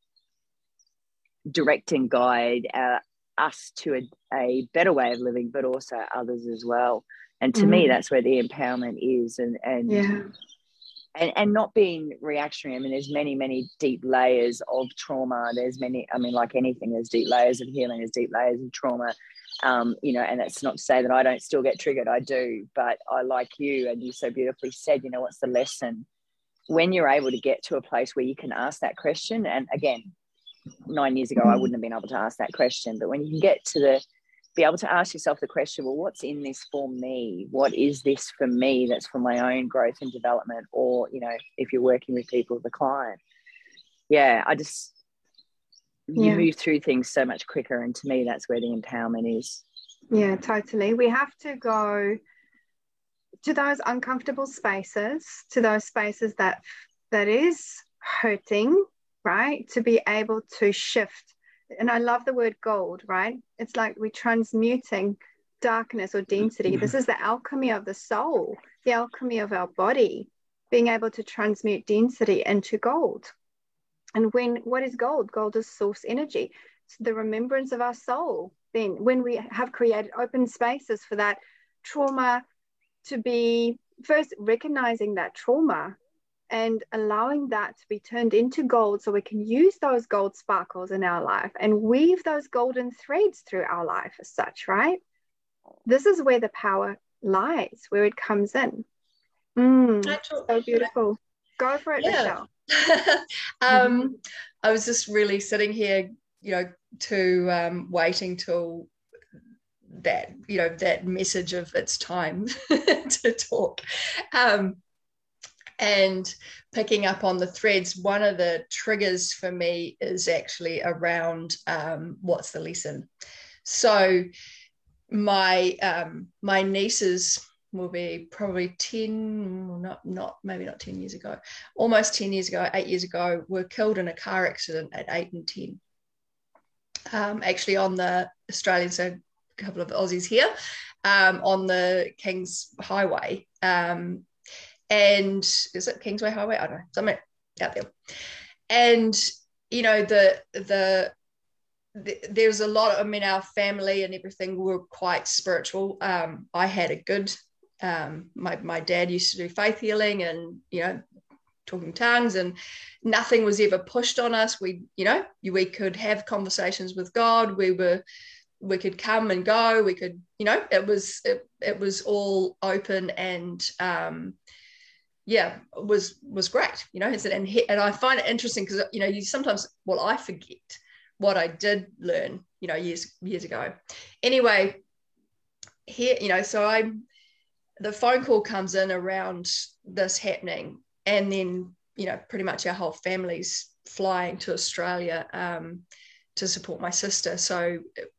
direct and guide uh, us to a, a better way of living but also others as well. And to mm. me that's where the empowerment is and and yeah and, and not being reactionary. I mean, there's many, many deep layers of trauma. There's many, I mean, like anything, there's deep layers of healing, there's deep layers of trauma. Um, you know, and that's not to say that I don't still get triggered. I do, but I like you, and you so beautifully said, you know, what's the lesson? When you're able to get to a place where you can ask that question, and again, nine years ago, I wouldn't have been able to ask that question, but when you can get to the be able to ask yourself the question well what's in this for me? What is this for me that's for my own growth and development? Or you know if you're working with people the client. Yeah i just you move through things so much quicker and to me that's where the empowerment is. Yeah totally. We have to go to those uncomfortable spaces to those spaces that that is hurting right? To be able to shift and I love the word gold, right? It's like we're transmuting darkness or density. This is the alchemy of the soul, the alchemy of our body, being able to transmute density into gold. And when what is gold? Gold is source energy. It's the remembrance of our soul. Then when we have created open spaces for that trauma to be first recognizing that trauma and allowing that to be turned into gold so we can use those gold sparkles in our life and weave those golden threads through our life as such, right? This is where the power lies, where it comes in. Mm, so beautiful. Go for it, yeah. Michelle. um, I was just really sitting here, you know, to um, waiting till that, you know, that message of it's time to talk. Um, and picking up on the threads, one of the triggers for me is actually around um, what's the lesson. So my um, my nieces will be probably 10 not not maybe not 10 years ago almost 10 years ago 8 years ago were killed in a car accident at 8 and 10 um, actually on the australian so a couple of aussies here um, on the king's highway um, and is it Kingsway Highway? I don't know, somewhere out there. And you know the the, the there's a lot. Of, I mean, our family and everything were quite spiritual. Um, I had a good. Um, my my dad used to do faith healing and you know talking tongues and nothing was ever pushed on us we you know we could have conversations with god we were we could come and go we could you know it was it, it was all open and um yeah was was great you know and he, and I find it interesting because you know you sometimes well I forget what I did learn you know years years ago. Anyway here you know so I the phone call comes in around this happening and then you know pretty much our whole family's flying to Australia um, to support my sister. So it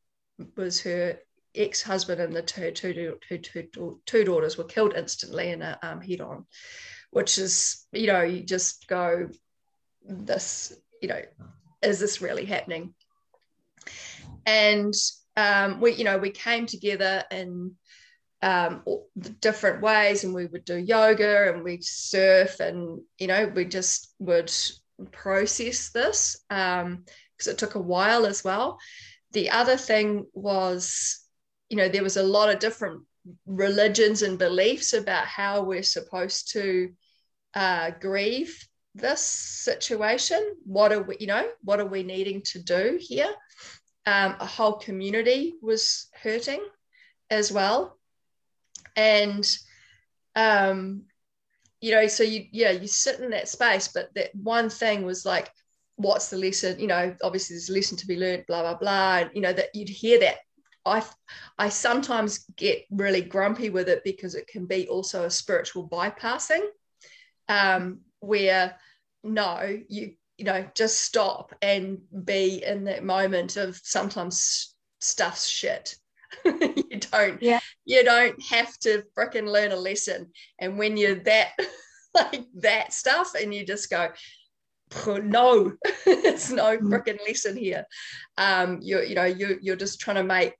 was her ex-husband and the two, two, two, two, daughters were killed instantly in a um, head-on which is you know you just go this you know is this really happening? And um, we you know we came together in um, different ways and we would do yoga and we'd surf and you know we just would process this because um, it took a while as well. The other thing was you know there was a lot of different religions and beliefs about how we're supposed to uh, grieve this situation. What are we you know what are we needing to do here? Um, a whole community was hurting as well. And um, you know so you yeah you sit in that space but that one thing was like what's the lesson? You know obviously there's a lesson to be learned blah blah blah. And, you know that you'd hear that. I I sometimes get really grumpy with it because it can be also a spiritual bypassing um, where no, you you know just stop and be in that moment of sometimes stuff's shit you don't yeah. you don't have to freaking learn a lesson and when you're that like that stuff and you just go no it's no mm. freaking lesson here um you you know you you're just trying to make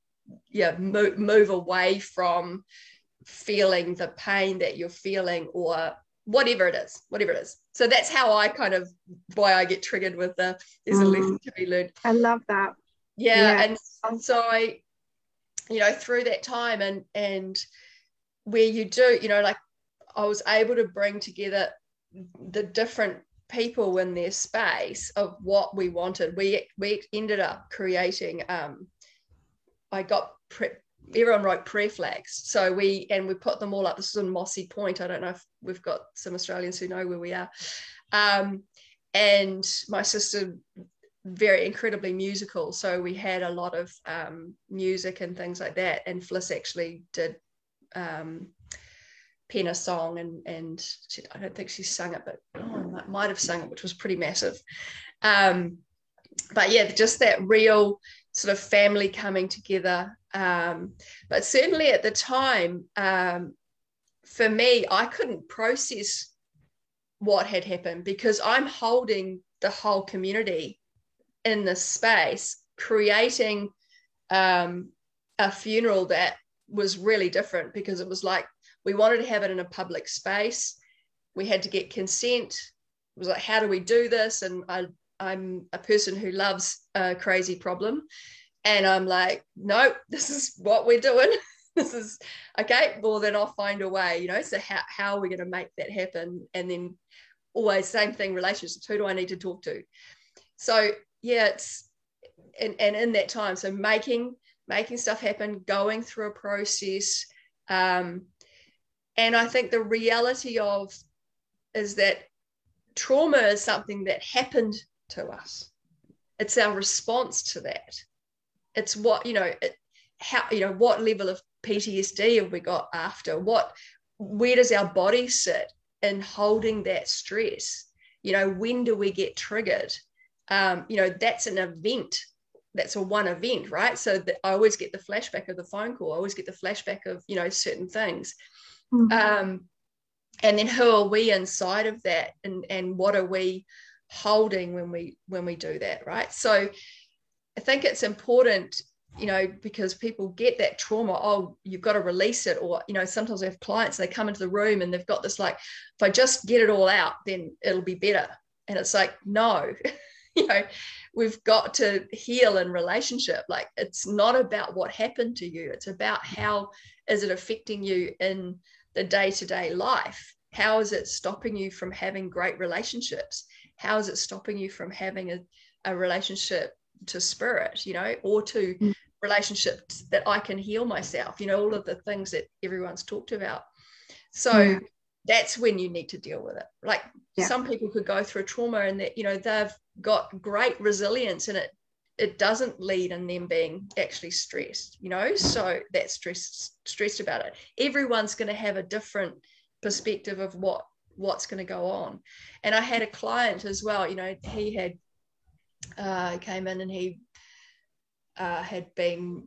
yeah move, move away from feeling the pain that you're feeling or whatever it is whatever it is so that's how i kind of why i get triggered with the there's mm. a lesson to be learned i love that yeah, yeah. and so i you know through that time and and where you do you know like i was able to bring together the different people in their space of what we wanted we we ended up creating um i got pre- everyone wrote prayer flags so we and we put them all up this is in mossy point i don't know if we've got some australians who know where we are um and my sister very incredibly musical. So we had a lot of um, music and things like that. And Fliss actually did um, pen a song, and and she, I don't think she sung it, but oh, might have sung it, which was pretty massive. Um, but yeah, just that real sort of family coming together. Um, but certainly at the time, um, for me, I couldn't process what had happened because I'm holding the whole community in this space, creating um, a funeral that was really different because it was like we wanted to have it in a public space. We had to get consent. It was like, how do we do this? And I, I'm a person who loves a crazy problem. And I'm like, nope, this is what we're doing. this is okay. Well, then I'll find a way, you know. So how, how are we going to make that happen? And then always same thing, relationships. Who do I need to talk to? So yeah, it's and, and in that time, so making making stuff happen, going through a process. Um, and I think the reality of is that trauma is something that happened to us. It's our response to that. It's what, you know, it, how, you know, what level of PTSD have we got after? What, where does our body sit in holding that stress? You know, when do we get triggered? um, you know, that's an event. That's a one event, right? So that I always get the flashback of the phone call. I always get the flashback of, you know, certain things. Mm-hmm. Um, and then who are we inside of that and, and what are we holding when we when we do that, right? So I think it's important you know, because people get that trauma, oh, you've got to release it. Or, you know, sometimes we have clients, they come into the room and they've got this like, if I just get it all out, then it'll be better. And it's like, no, you know we've got to heal in relationship like it's not about what happened to you it's about how is it affecting you in the day-to-day life how is it stopping you from having great relationships how is it stopping you from having a, a relationship to spirit you know or to mm. relationships that i can heal myself you know all of the things that everyone's talked about so yeah. that's when you need to deal with it like yeah. some people could go through trauma and that you know they've got great resilience and it it doesn't lead in them being actually stressed you know so that's stressed stressed about it everyone's going to have a different perspective of what what's going to go on and i had a client as well you know he had uh, came in and he uh, had been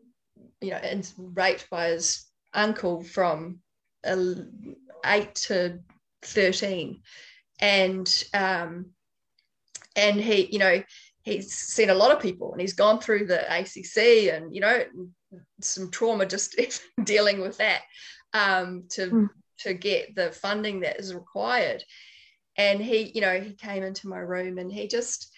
you know and raped by his uncle from 8 to 13 and um, and he you know he's seen a lot of people and he's gone through the ACC and you know some trauma just dealing with that um, to mm. To get the funding that is required and he you know he came into my room and he just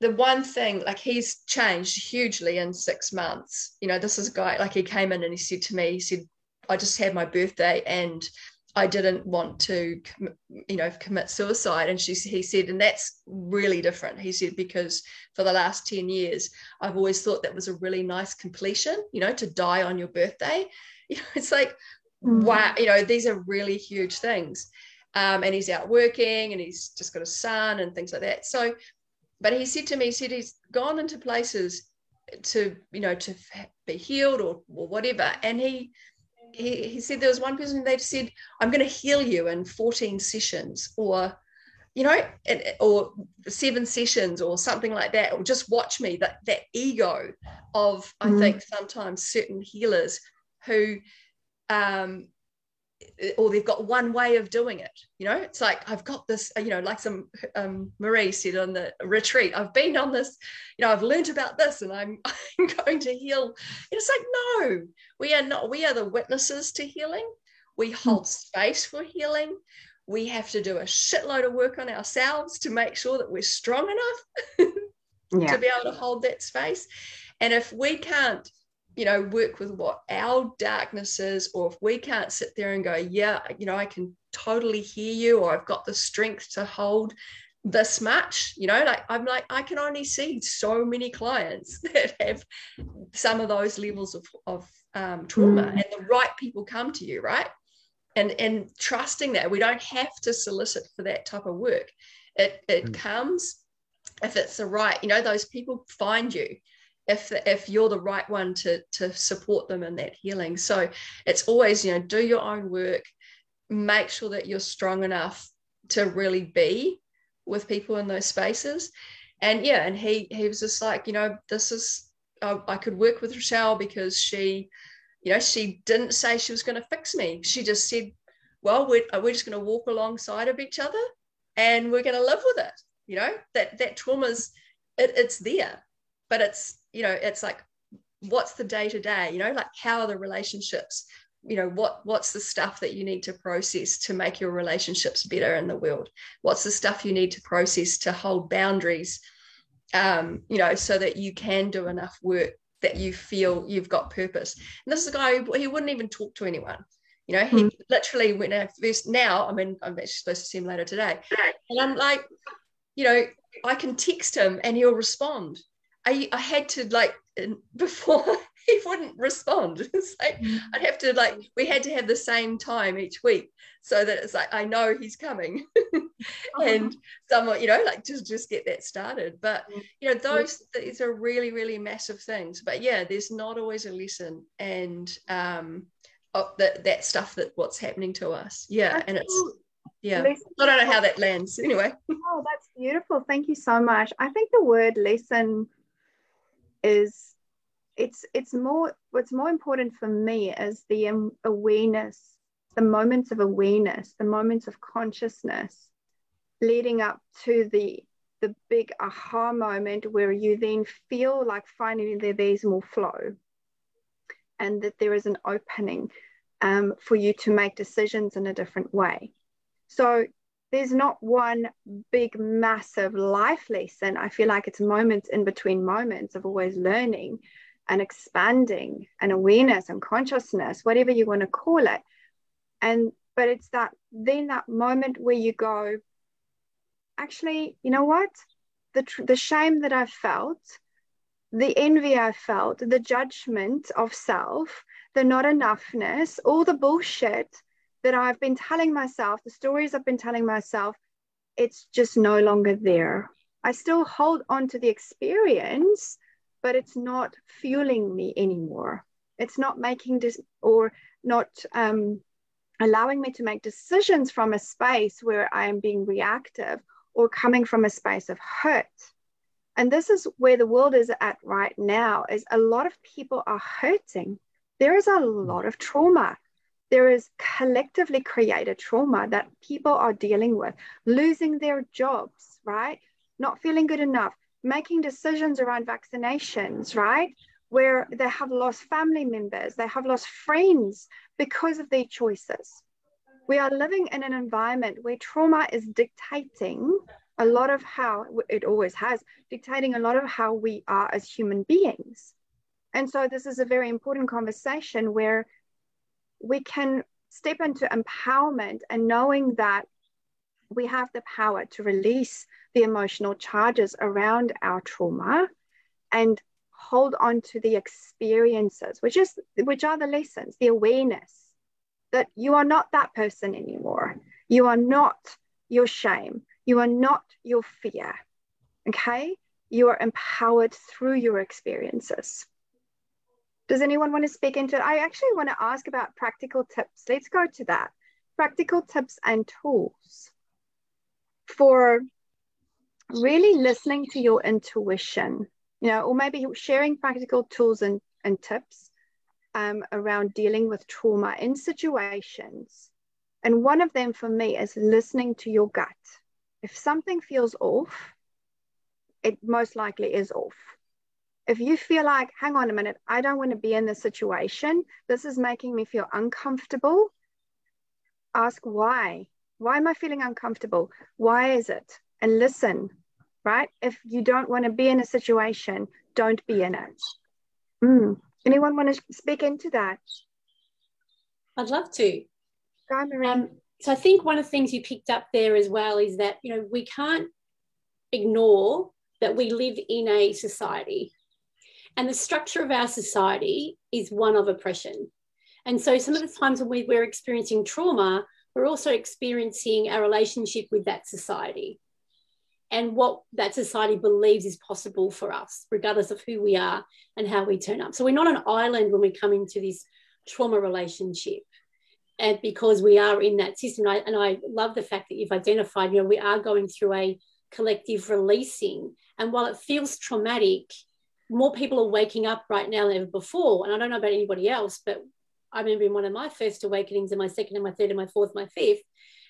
the one thing like he's changed hugely in six months you know this is a guy like he came in and he said to me he said i just had my birthday and I didn't want to, you know, commit suicide. And she, he said, and that's really different. He said, because for the last 10 years, I've always thought that was a really nice completion, you know, to die on your birthday. You know, it's like, mm-hmm. wow, you know, these are really huge things. Um, and he's out working and he's just got a son and things like that. So, but he said to me, he said he's gone into places to, you know, to be healed or, or whatever. And he, he, he said there was one person they said i'm going to heal you in 14 sessions or you know, or seven sessions or something like that, or just watch me. That that ego of I mm. think sometimes certain healers who um or they've got one way of doing it you know it's like i've got this you know like some um, marie said on the retreat i've been on this you know i've learned about this and i'm i'm going to heal and it's like no we are not we are the witnesses to healing we hmm. hold space for healing we have to do a shitload of work on ourselves to make sure that we're strong enough yeah. to be able to hold that space. And if we can't, you know, work with what our darkness is, or if we can't sit there and go, yeah, you know, I can totally hear you, or I've got the strength to hold this much, you know, like I'm like, I can only see so many clients that have some of those levels of, of um, trauma, mm. and the right people come to you, right? and and trusting that we don't have to solicit for that type of work it it mm. comes if it's the right you know those people find you if if you're the right one to to support them in that healing so it's always you know do your own work make sure that you're strong enough to really be with people in those spaces and yeah and he he was just like you know this is I, I could work with Rochelle because she you know, she didn't say she was going to fix me. She just said, well, we're, we're just going to walk alongside of each other and we're going to live with it. You know, that, that trauma's, it, it's there, but it's, you know, it's like, what's the day to day, you know, like how are the relationships? You know, what, what's the stuff that you need to process to make your relationships better in the world? What's the stuff you need to process to hold boundaries? Um, you know, so that you can do enough work that you feel you've got purpose. And this is a guy who he wouldn't even talk to anyone. You know, he mm. literally when I first now, I mean, I'm actually supposed to see him later today. And I'm like, you know, I can text him and he'll respond. I, I had to like before he wouldn't respond. It's like mm. I'd have to like we had to have the same time each week so that it's like I know he's coming, uh-huh. and someone you know like just just get that started. But you know those these are really really massive things. But yeah, there's not always a lesson, and um, that that stuff that what's happening to us. Yeah, and it's yeah i don't know how that lands anyway oh that's beautiful thank you so much i think the word lesson is it's it's more what's more important for me is the awareness the moments of awareness the moments of consciousness leading up to the the big aha moment where you then feel like finally there, there's more flow and that there is an opening um, for you to make decisions in a different way. So there's not one big massive life lesson. I feel like it's moments in between moments of always learning and expanding and awareness and consciousness whatever you want to call it. And but it's that then that moment where you go actually you know what? The the shame that i felt the envy i felt the judgment of self the not enoughness all the bullshit that I've been telling myself, the stories I've been telling myself, it's just no longer there. I still hold on to the experience, but it's not fueling me anymore. It's not making this or not um, allowing me to make decisions from a space where I am being reactive or coming from a space of hurt. And this is where the world is at right now is a lot of people are hurting. There is a lot of trauma there is collectively created trauma that people are dealing with, losing their jobs, right? Not feeling good enough, making decisions around vaccinations, right? Where they have lost family members, they have lost friends because of their choices. We are living in an environment where trauma is dictating a lot of how it always has, dictating a lot of how we are as human beings. And so, this is a very important conversation where we can step into empowerment and knowing that we have the power to release the emotional charges around our trauma and hold on to the experiences which is which are the lessons the awareness that you are not that person anymore. You are not your shame. You are not your fear. Okay? You are empowered through your experiences does anyone want to speak into it? I actually want to ask about practical tips. Let's go to that. Practical tips and tools. for really listening to your intuition, you know, or maybe sharing practical tools and, and tips um, around dealing with trauma in situations. And one of them for me is listening to your gut. If something feels off, it most likely is off. If you feel like, hang on a minute, I don't want to be in this situation, this is making me feel uncomfortable, ask why. Why am I feeling uncomfortable? Why is it? And listen, right? If you don't want to be in a situation, don't be in it. Mm. Anyone want to speak into that? I'd love to. Go, Marie. Um, so I think one of the things you picked up there as well is that you know we can't ignore that we live in a society, and the structure of our society is one of oppression. And so some of the times when we, we're experiencing trauma, we're also experiencing our relationship with that society and what that society believes is possible for us, regardless of who we are and how we turn up. So we're not an island when we come into this trauma relationship. And because we are in that system, I, and I love the fact that you've identified, you know, we are going through a collective releasing. And while it feels traumatic, more people are waking up right now than ever before. And I don't know about anybody else, but I remember in one of my first awakenings, and my second, and my third, and my fourth, my fifth,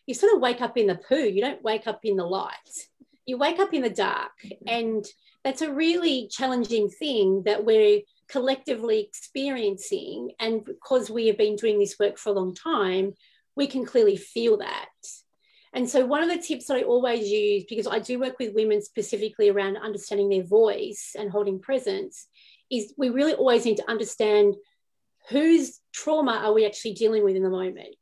you sort of wake up in the poo. You don't wake up in the light you wake up in the dark and that's a really challenging thing that we're collectively experiencing and because we have been doing this work for a long time we can clearly feel that and so one of the tips that i always use because i do work with women specifically around understanding their voice and holding presence is we really always need to understand whose trauma are we actually dealing with in the moment?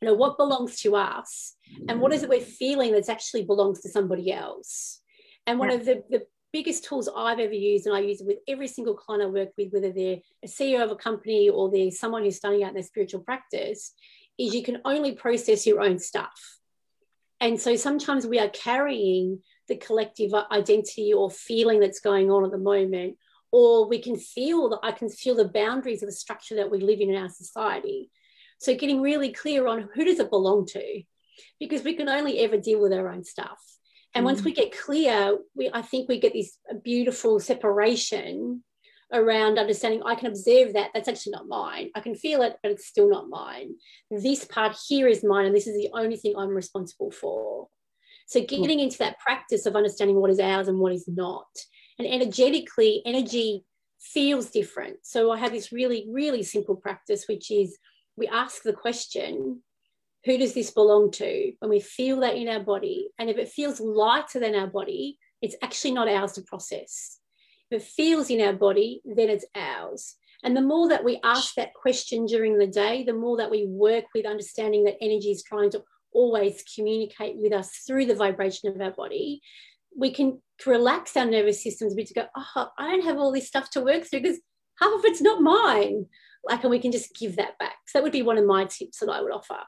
You know what belongs to us and what is it we're feeling that's actually belongs to somebody else? And one yeah. of the, the biggest tools i've ever used and i use it with every single client i work with whether they're a ceo of a company or they're someone who's starting out in their spiritual practice is you can only process your own stuff and so sometimes we are carrying the collective identity or feeling that's going on at the moment or we can feel that i can feel the boundaries of the structure that we live in in our society so getting really clear on who does it belong to, because we can only ever deal with our own stuff. And mm. once we get clear, we I think we get this beautiful separation around understanding I can observe that that's actually not mine. I can feel it, but it's still not mine. This part here is mine, and this is the only thing I'm responsible for. So hmm. getting into that practice of understanding what is ours and what is not. And energetically, energy feels different. So I have this really, really simple practice, which is we ask the question, who does this belong to? When we feel that in our body, and if it feels lighter than our body, it's actually not ours to process. It feels in our body, then it's ours. And the more that we ask that question during the day, the more that we work with understanding that energy is trying to always communicate with us through the vibration of our body, we can relax our nervous systems a bit to go, oh, I don't have all this stuff to work through because half of it's not mine. Like and we can just give that back. So that would be one of my tips that i would offer.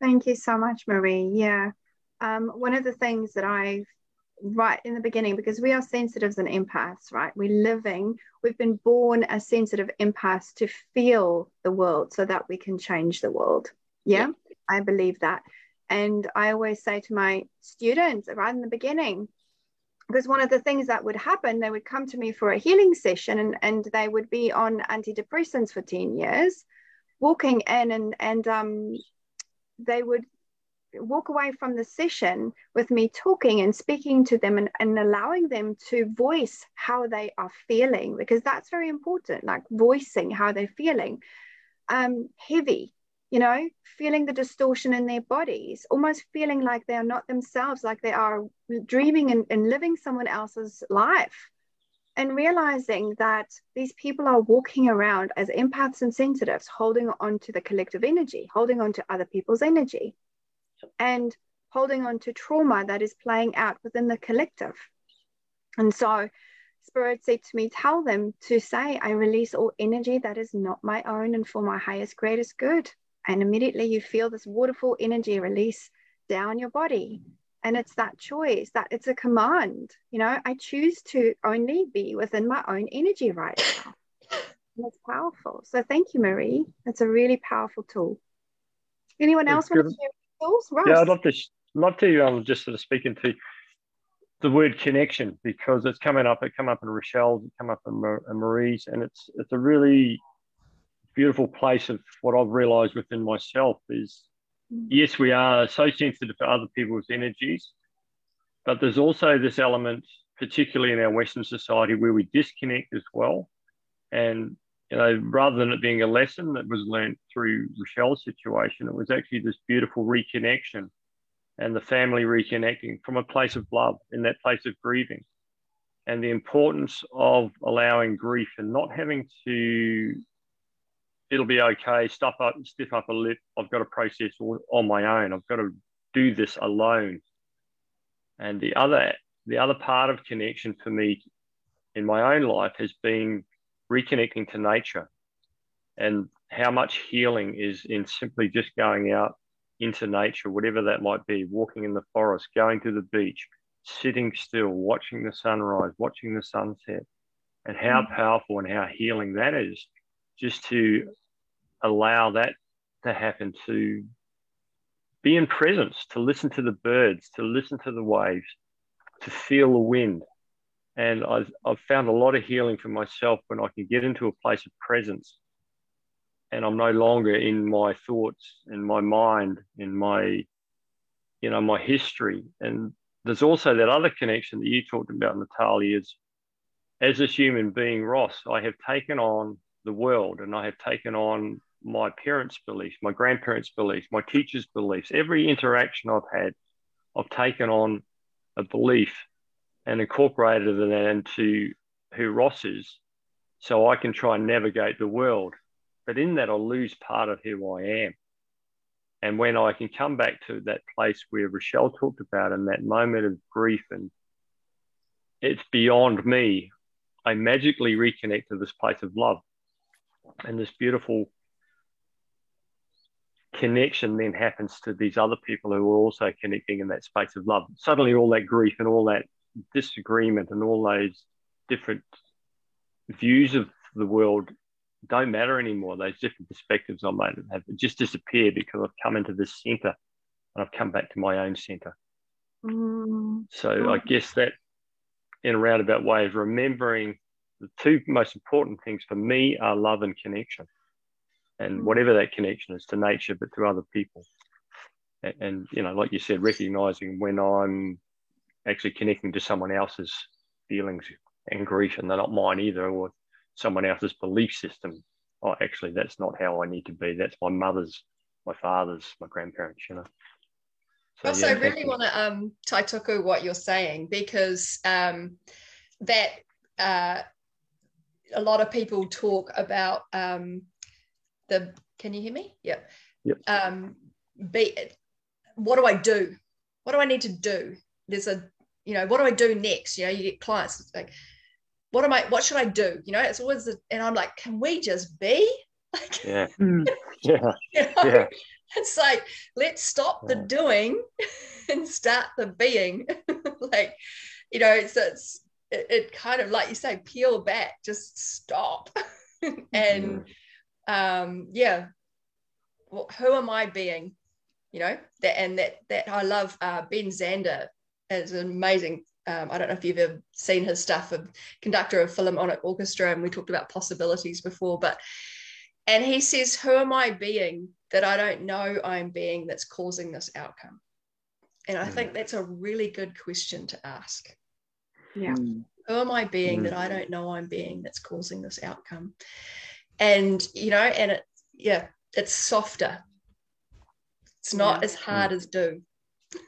Thank you so much marie. Yeah. Um, one of the things that i right in the beginning because we are sensitives and empaths right? We're living we've been born as sensitive empaths to feel the world so that we can change the world. Yeah, yeah. i believe that. And i always say to my students right in the beginning because one of the things that would happen, they would come to me for a healing session and, and they would be on antidepressants for 10 years, walking in and, and um, they would walk away from the session with me talking and speaking to them and, and allowing them to voice how they are feeling, because that's very important, like voicing how they're feeling. Um, heavy, you know, feeling the distortion in their bodies, almost feeling like they are not themselves, like they are dreaming and, and living someone else's life. And realizing that these people are walking around as empaths and sensitives, holding on to the collective energy, holding on to other people's energy, and holding on to trauma that is playing out within the collective. And so, Spirit said to me, Tell them to say, I release all energy that is not my own and for my highest, greatest good and immediately you feel this waterfall energy release down your body. And it's that choice that it's a command you know? I choose to only be within my own energy right now. And it's powerful. So thank you marie. It's a really powerful tool. Anyone else want to share? Yeah i'd love to love to um, just sort of speak into the word connection because it's coming up. It come up in Rochelle's, it come up in, in Marie's, and it's it's a really beautiful place of what I've realised within myself is mm. yes, we are so sensitive to other people's energies, but there's also this element, particularly in our Western society, where we disconnect as well. And you know, rather than it being a lesson that was learned through Rochelle's situation, it was actually this beautiful reconnection and the family reconnecting from a place of love in that place of grieving. And the importance of allowing grief and not having to it'll be okay stuff up stiff up a lip i've got to process on my own i've got to do this alone. And the other the other part of connection for me in my own life has been reconnecting to nature and how much healing is in simply just going out into nature, whatever that might be, walking in the forest, going to the beach, sitting still, watching the sunrise, watching the sunset, and how mm. powerful and how healing that is just to allow that to happen, to be in presence, to listen to the birds, to listen to the waves, to feel the wind. And I've, I've found a lot of healing for myself when I can get into a place of presence and I'm no longer in my thoughts, in my mind, in my, you know, my history. And there's also that other connection that you talked about, Natalia is as a human being, Ross, I have taken on the world and I have taken on my parents' beliefs, my grandparents' beliefs, my teachers' beliefs. Every interaction I've had, I've taken on a belief and incorporated that into who Ross is so I can try and navigate the world but in that, I'll lose part of who I am. And when I can come back to that place where Rochelle talked about in that moment of grief and it's beyond me, I magically reconnect to this place of love. And this beautiful connection then happens to these other people who are also connecting in that space of love. Suddenly, all that grief and all that disagreement and all those different views of the world don't matter anymore. Those different perspectives I might have just disappeared because I've come into this center and I've come back to my own center. Mm. So I guess that in a roundabout way is remembering the two most important things for me are love and connection. And mm. whatever that connection is to nature, but to other people. And, and, you know, like you said, recognizing when I'm actually connecting to someone else's feelings and grief and they're not mine either, or someone else's belief system. Oh, actually, that's not how I need to be. That's my mother's, my father's, my grandparents, you know. So, also, yeah, I really want to um, tautoko what you're saying because um, that uh, a lot of people talk about um, the. Can you hear me? Yep. Yep. Um, be, what do I do? What do I need to do? There's a, you know, what do I do next? You know, you get clients like, what am I, what should I do? You know, it's always, the, and I'm like, can we just be? Like, yeah. Mm. Yeah. you know? yeah. It's like, let's stop the doing and start the being. like, you know, it's, it's it, it, kind of like you say, peel back, just stop. and mm-hmm. um, yeah, well, who am I being? You know, that and that that I love uh, Ben Zander as an amazing um, I don't know if you've ever seen his stuff, a conductor of Philharmonic Orchestra, and we talked about possibilities before, but and he says, Who am I being that I don't know I'm being that's causing this outcome? And I mm. think that's a really good question to ask. Yeah. Mm. Who am I being mm. that I don't know I'm being that's causing this outcome? And, you know, and it, yeah, it's softer. It's not yeah. as hard mm. as do.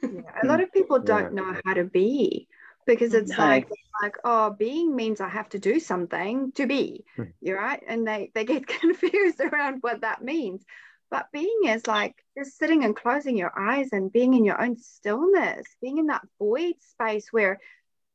Yeah. A lot of people don't know how to be because it's no. like like oh being means i have to do something to be hmm. you're right and they they get confused around what that means but being is like just sitting and closing your eyes and being in your own stillness being in that void space where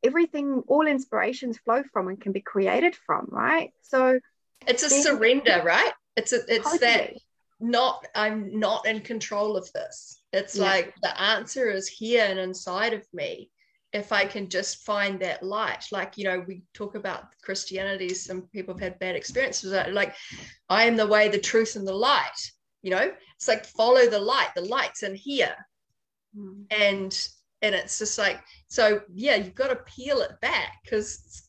everything all inspirations flow from and can be created from right so it's a surrender right it's a it's totally. that not i'm not in control of this it's yeah. like the answer is here and inside of me if I can just find that light, like, you know, we talk about Christianity, some people have had bad experiences. Like, I am the way, the truth, and the light. You know, it's like follow the light. The light's in here. mm. and and it's just like so yeah you've got to peel it back because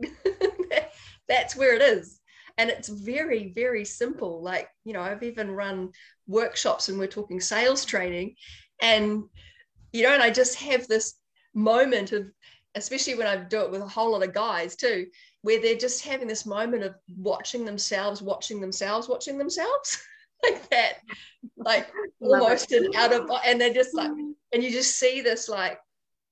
that's where it is and it's very very simple. Like you know i've even run workshops and we're talking sales training and you know and i just have this moment of especially when i do it with a whole lot of guys too where they're just having this moment of watching themselves watching themselves watching themselves like that like almost an out of and they're just like and you just see this like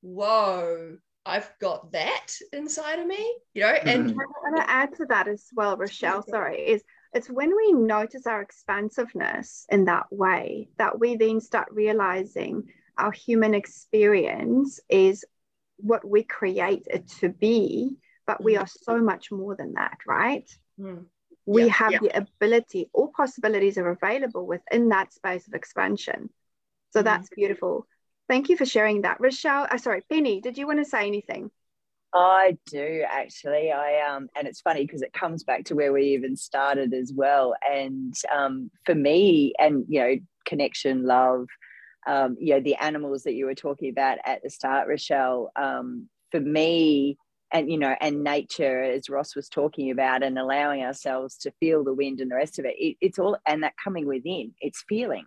whoa I've got that inside of me, you know. And I want to add to that as well, Rochelle. Sorry, is it's when we notice our expansiveness in that way that we then start realizing our human experience is what we create it to be, but we are so much more than that, right? Mm. We yeah, have yeah. the ability, all possibilities are available within that space of expansion. So mm. that's beautiful. Thank you for sharing that. Rochelle, uh, sorry, Penny, did you want to say anything? I do actually. I um, and it's funny because it comes back to where we even started as well. And um, for me, and you know, connection, love, um, you know, the animals that you were talking about at the start, Rochelle. Um, for me, and you know, and nature, as Ross was talking about, and allowing ourselves to feel the wind and the rest of it. it it's all and that coming within. It's feeling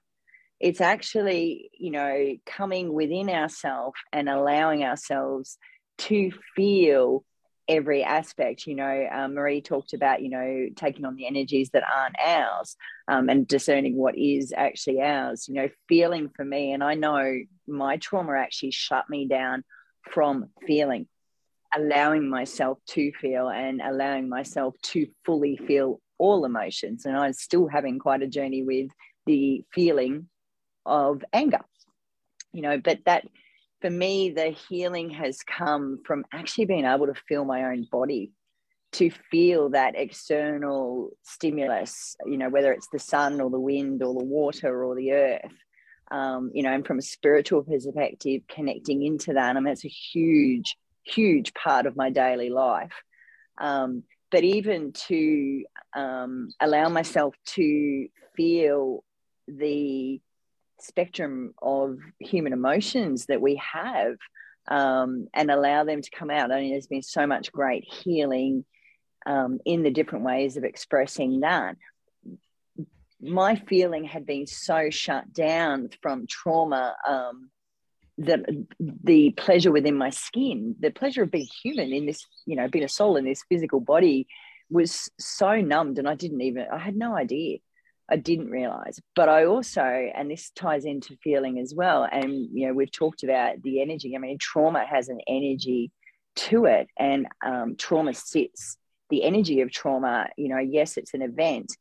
it's actually you know coming within ourselves and allowing ourselves to feel every aspect you know um, marie talked about you know taking on the energies that aren't ours um, and discerning what is actually ours you know feeling for me and i know my trauma actually shut me down from feeling allowing myself to feel and allowing myself to fully feel all emotions and i'm still having quite a journey with the feeling of anger you know but that for me the healing has come from actually being able to feel my own body to feel that external stimulus you know whether it's the sun or the wind or the water or the earth um, you know and from a spiritual perspective connecting into that. I mean it's a huge huge part of my daily life. Um, but even to um, allow myself to feel the spectrum of human emotions that we have um, and allow them to come out. I mean, there's been so much great healing um, in the different ways of expressing that. My feeling had been so shut down from trauma um, that the pleasure within my skin, the pleasure of being human in this, you know, being a soul in this physical body was so numbed and I didn't even, I had no idea. I didn't realize. But I also, and this ties into feeling as well. And, you know, we've talked about the energy. I mean, trauma has an energy to it, and um, trauma sits, the energy of trauma, you know, yes, it's an event,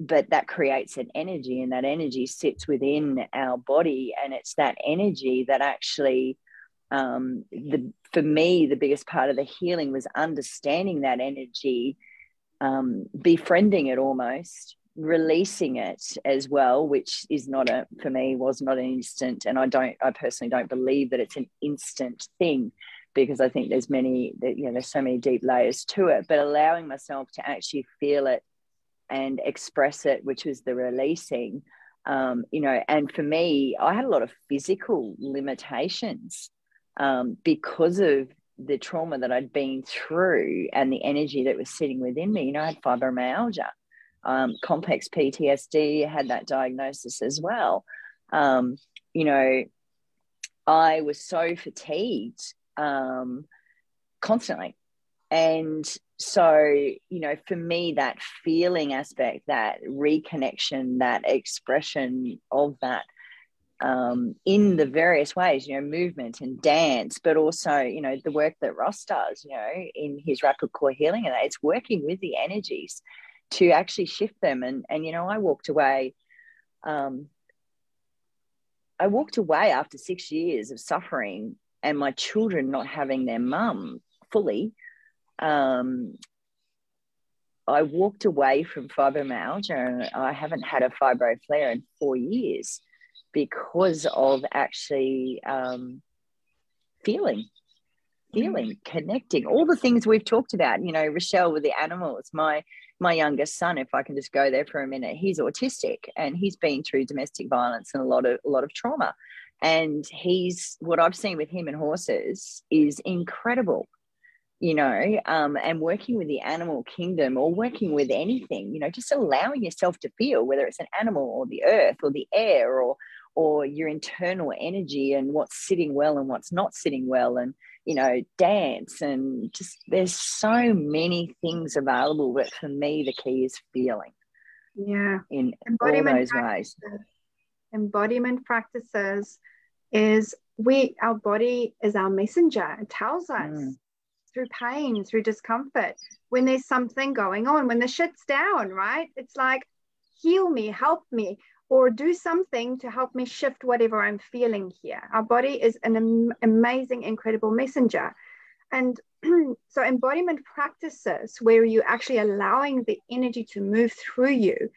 but that creates an energy, and that energy sits within our body. And it's that energy that actually, um, the, for me, the biggest part of the healing was understanding that energy. Um, befriending it almost releasing it as well which is not a for me was not an instant. And i don't i personally don't believe that it's an instant thing because i think there's many that you know there's so many deep layers to it. But allowing myself to actually feel it and express it which was the releasing um, you know and for me i had a lot of physical limitations um, because of the trauma that i'd been through and the energy that was sitting within me. You know i had fibromyalgia um, complex PTSD, had that diagnosis as well. Um, you know, I was so fatigued um, constantly. And so, you know, for me, that feeling aspect, that reconnection, that expression of that um, in the various ways, you know, movement and dance, but also, you know, the work that Ross does, you know, in his rapid core healing, and it's working with the energies to actually shift them. And and you know, I walked away. Um, I walked away after six years of suffering and my children not having their mum fully. Um, I walked away from fibromyalgia and I haven't had a fibro flare in four years because of actually um, feeling, feeling, mm. connecting, all the things we've talked about. You know, Rochelle with the animals, my my youngest son, if I can just go there for a minute, he's autistic and he's been through domestic violence and a lot of a lot of trauma. And he's what I've seen with him and horses is incredible you know, um, and working with the animal kingdom or working with anything, you know, just allowing yourself to feel whether it's an animal or the earth or the air or or your internal energy and what's sitting well and what's not sitting well and you know dance and just there's so many things available but for me the key is feeling. Yeah. In embodiment all those ways. Embodiment practices is we our body is our messenger. It tells us mm. through pain, through discomfort, when there's something going on, when the shit's down, right? It's like, heal me, help me, or do something to help me shift whatever I'm feeling here. Our body is an am- amazing, incredible messenger. And so, embodiment practices where you're actually allowing the energy to move through you,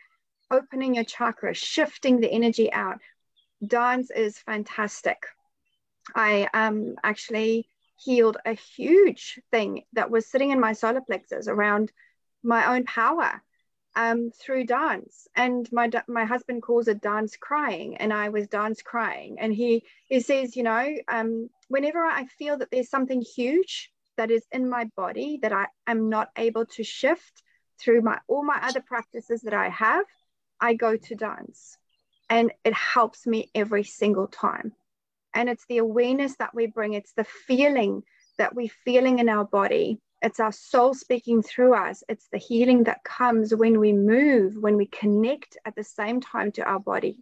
opening your chakra, shifting the energy out. Dance is fantastic. I um, actually healed a huge thing that was sitting in my solar plexus around my own power um, through dance. And my my husband calls it dance crying, and I was dance crying. And he he says, you know, um, whenever I feel that there's something huge that is in my body that I am not able to shift through my all my other practices that I have, I go to dance, and it helps me every single time. And it's the awareness that we bring, it's the feeling that we're feeling in our body. It's our soul speaking through us. It's the healing that comes when we move, when we connect at the same time to our body.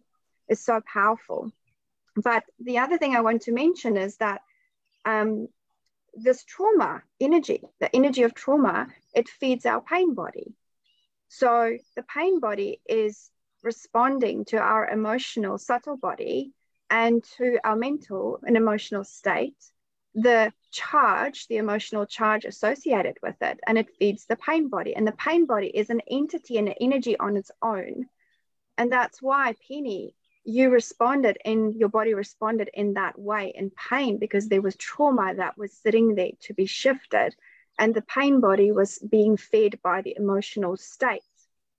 It's so powerful. But the other thing I want to mention is that um, this trauma energy, the energy of trauma, it feeds our pain body. So the pain body is responding to our emotional subtle body and to our mental and emotional state, the charge, the emotional charge associated with it, and it feeds the pain body. And the pain body is an entity and an energy on its own. And that's why, Penny, you responded and your body responded in that way in pain because there was trauma that was sitting there to be shifted. And the pain body was being fed by the emotional state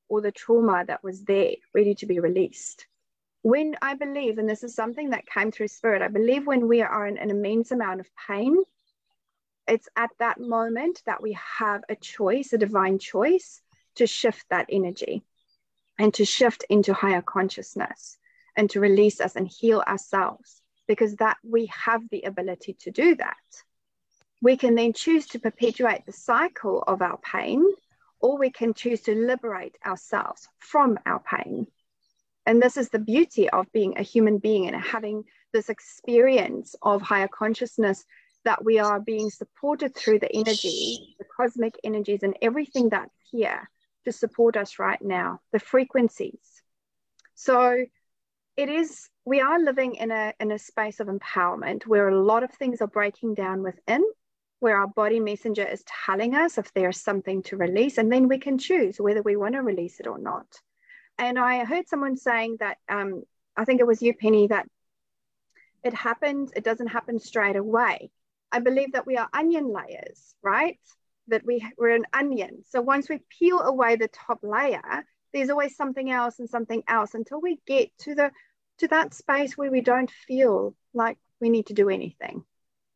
or the trauma that was there, ready to be released when I believe, and this is something that came through spirit, I believe when we are in an immense amount of pain, it's at that moment that we have a choice, a divine choice to shift that energy and to shift into higher consciousness and to release us and heal ourselves because that we have the ability to do that. We can then choose to perpetuate the cycle of our pain, or we can choose to liberate ourselves from our pain and this is the beauty of being a human being and having this experience of higher consciousness that we are being supported through the energy, the cosmic energies, and everything that's here to support us right now, the frequencies. So it is, we are living in a, in a space of empowerment where a lot of things are breaking down within, where our body messenger is telling us if there's something to release, and then we can choose whether we want to release it or not and I heard someone saying that um, I think it was you, Penny, that it happens, it doesn't happen straight away. I believe that we are onion layers, right? That we, we're an onion. So once we peel away the top layer, there's always something else and something else until we get to the to that space where we don't feel like we need to do anything.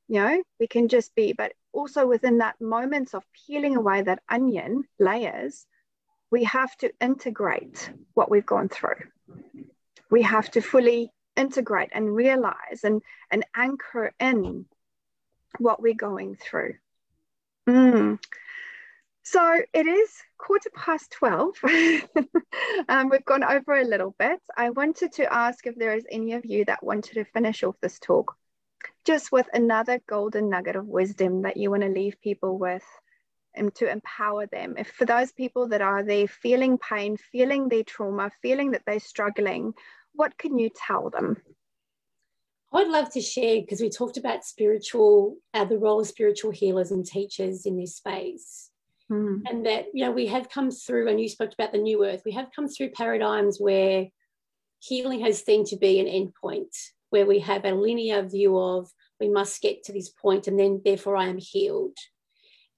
You know, we can just be, but also within that moments of peeling away that onion layers, we have to integrate what we've gone through. We have to fully integrate and realize and, and anchor in what we're going through. Mm. So it is quarter past 12. um, we've gone over a little bit. I wanted to ask if there is any of you that wanted to finish off this talk just with another golden nugget of wisdom that you want to leave people with and to empower them. If for those people that are there feeling pain, feeling their trauma, feeling that they're struggling, what can you tell them? I'd love to share because we talked about spiritual, uh, the role of spiritual healers and teachers in this space. Mm. And that, you know, we have come through, and you spoke about the new earth, we have come through paradigms where healing has seemed to be an endpoint, where we have a linear view of we must get to this point and then therefore I am healed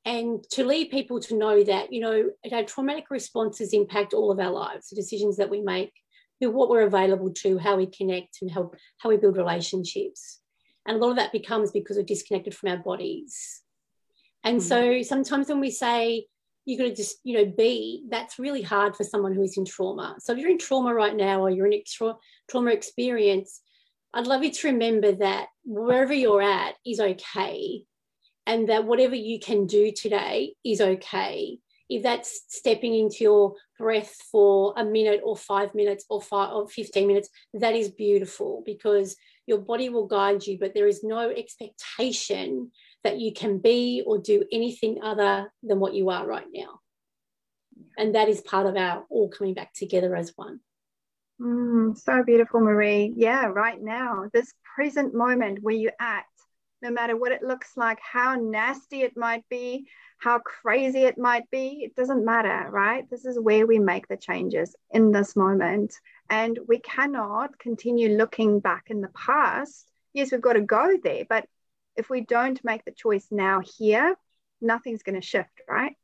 and to lead people to know that you know our traumatic responses impact all of our lives the decisions that we make what we're available to, how we connect, and how, how we build relationships. And a lot of that becomes because we're disconnected from our bodies. And mm-hmm. so sometimes when we say, you're going to just, you know, be, that's really hard for someone who is in trauma. So if you're in trauma right now or you're in a trauma experience, I'd love you to remember that wherever you're at is okay. And that whatever you can do today is okay if that's stepping into your breath for a minute or five minutes or five or 15 minutes, that is beautiful because your body will guide you, but there is no expectation that you can be or do anything other than what you are right now. And that is part of our all coming back together as one. Mm, so beautiful, Marie. Yeah, right now, this present moment where you're at, no matter what it looks like, how nasty it might be, how crazy it might be, it doesn't matter, right? This is where we make the changes in this moment. And we cannot continue looking back in the past. Yes, we've got to go there, but if we don't make the choice now here, nothing's going to shift, right?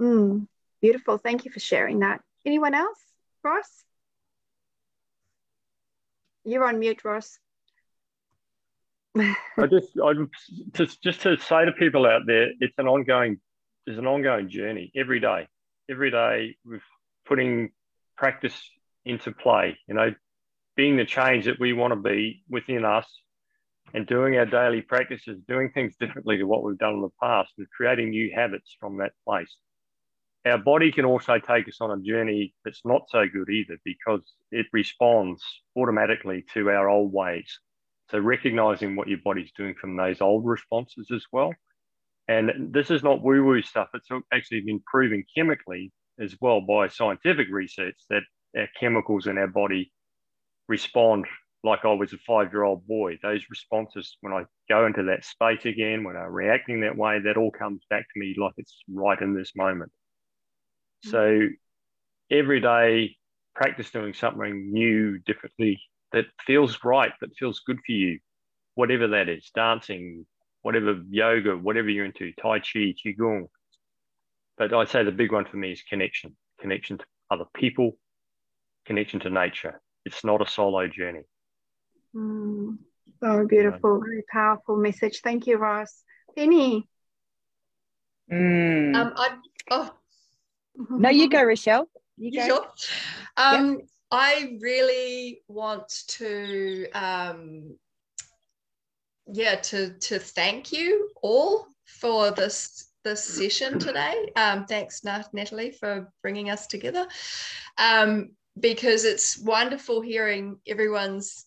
Mm, beautiful. Thank you for sharing that. Anyone else? Ross? You're on mute, Ross. I just, I just, just to say to people out there, it's an ongoing is an ongoing journey every day. Every day, we're putting practice into play. You know, being the change that we want to be within us, and doing our daily practices, doing things differently to what we've done in the past, and creating new habits from that place. Our body can also take us on a journey that's not so good either because it responds automatically to our old ways. So, recognizing what your body's doing from those old responses as well and this is not woo woo stuff, it's actually been proven chemically as well by scientific research that our chemicals in our body respond like I was a five year old boy. Those responses, when I go into that space again, when I'm reacting that way, that all comes back to me like it's right in this moment. Mm-hmm. So every day, practice doing something new, differently, that feels right, that feels good for you, whatever that is dancing, whatever yoga, whatever you're into, Tai Chi, Qigong. But I'd say the big one for me is connection, connection to other people, connection to nature. It's not a solo journey. Mm, so beautiful, very powerful message. Thank you, Ross. Penny. Mm. Um, I, oh. No, you go, Rochelle. You, you go. Sure? Um, yep. I really want to um, yeah to to thank you all for this this session today. Um, thanks, Natalie, for bringing us together. Um, because it's wonderful hearing everyone's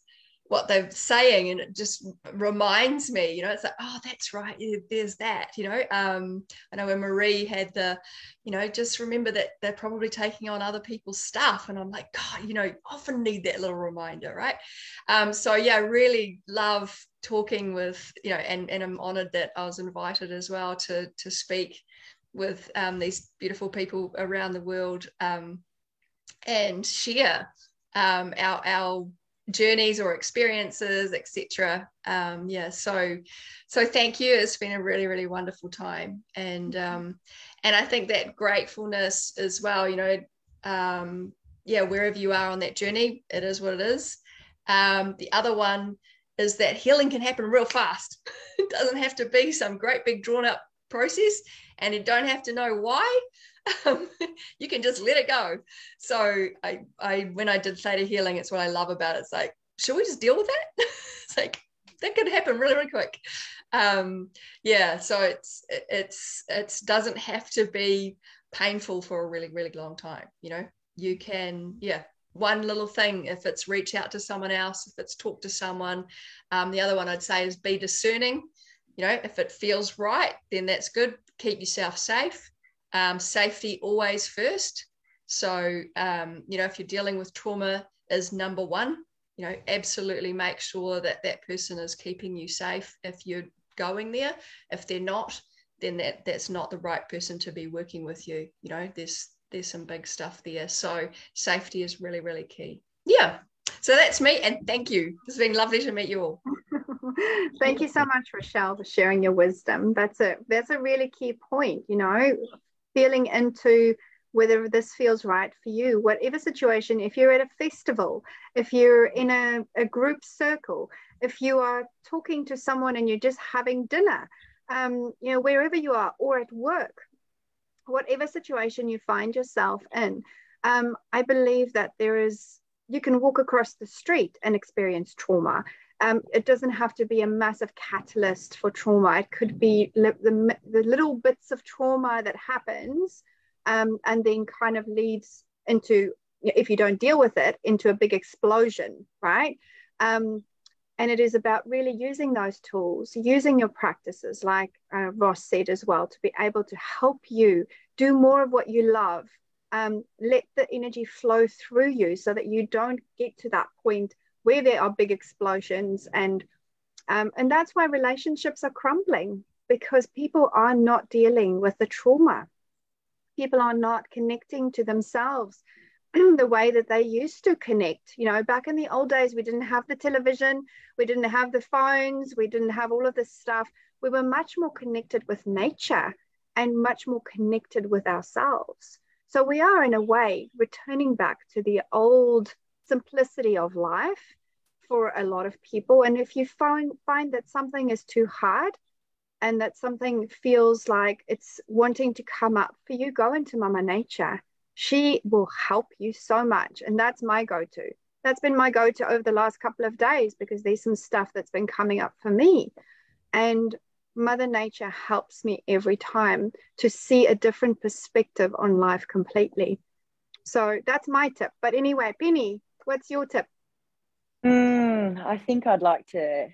what they're saying and it just reminds me you know it's like oh that's right there's that you know? Um, i know when marie had the you know just remember that they're probably taking on other people's stuff and i'm like god you know often need that little reminder right? Um, so yeah really love talking with you know and, and i'm honored that i was invited as well to to speak with um, these beautiful people around the world um, and share um, our our journeys or experiences etc um yeah so so thank you. It's been a really really wonderful time. And um and i think that gratefulness as well you know um yeah wherever you are on that journey it is what it is. Um the other one is that healing can happen real fast. It doesn't have to be some great big drawn up process and you don't have to know why you can just let it go. So I, I, when I did theta healing, it's what I love about it. It's like, should we just deal with that? it's like that could happen really, really quick. Um, yeah. So it's, it's, it doesn't have to be painful for a really, really long time. You know, you can, yeah, one little thing if it's reach out to someone else if it's talk to someone um, the other one i'd say is be discerning you know if it feels right then that's good keep yourself safe um, safety always first. So, um, you know, if you're dealing with trauma, is number one. You know, absolutely make sure that that person is keeping you safe if you're going there. If they're not, then that that's not the right person to be working with you. You know, there's there's some big stuff there. So safety is really really key. Yeah. So that's me, and thank you. It's been lovely to meet you all. thank you so much, Rochelle, for sharing your wisdom. That's a that's a really key point. You know, feeling into whether this feels right for you, whatever situation, if you're at a festival, if you're in a, a group circle, if you are talking to someone and you're just having dinner, um, you know, wherever you are, or at work, whatever situation you find yourself in, um, I believe that there is, you can walk across the street and experience trauma. Um, it doesn't have to be a massive catalyst for trauma. It could be li- the, the little bits of trauma that happens um, and then kind of leads into, if you don't deal with it, into a big explosion, right? Um, and it is about really using those tools, using your practices, like uh, Ross said as well, to be able to help you do more of what you love. Um, let the energy flow through you so that you don't get to that point where there are big explosions and um, and that's why relationships are crumbling because people are not dealing with the trauma people are not connecting to themselves the way that they used to connect. You know, back in the old days, we didn't have the television, we didn't have the phones, we didn't have all of this stuff. We were much more connected with nature and much more connected with ourselves. So we are, in a way, returning back to the old simplicity of life for a lot of people. And if you find find that something is too hard, and that something feels like it's wanting to come up for you, go into Mama Nature. She will help you so much. And that's my go to. That's been my go to over the last couple of days because there's some stuff that's been coming up for me. And Mother Nature helps me every time to see a different perspective on life completely. So that's my tip. But anyway, Penny, what's your tip? Mm, I think I'd like to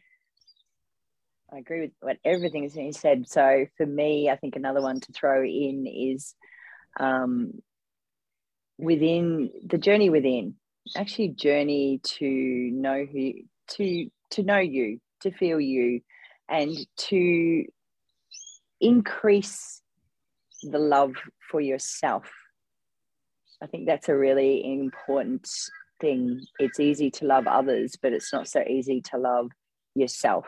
I agree with what everything has been said. So for me, I think another one to throw in is um, within the journey within, actually journey to know who to to know you, to feel you, and to increase the love for yourself. I think that's a really important thing. It's easy to love others, but it's not so easy to love yourself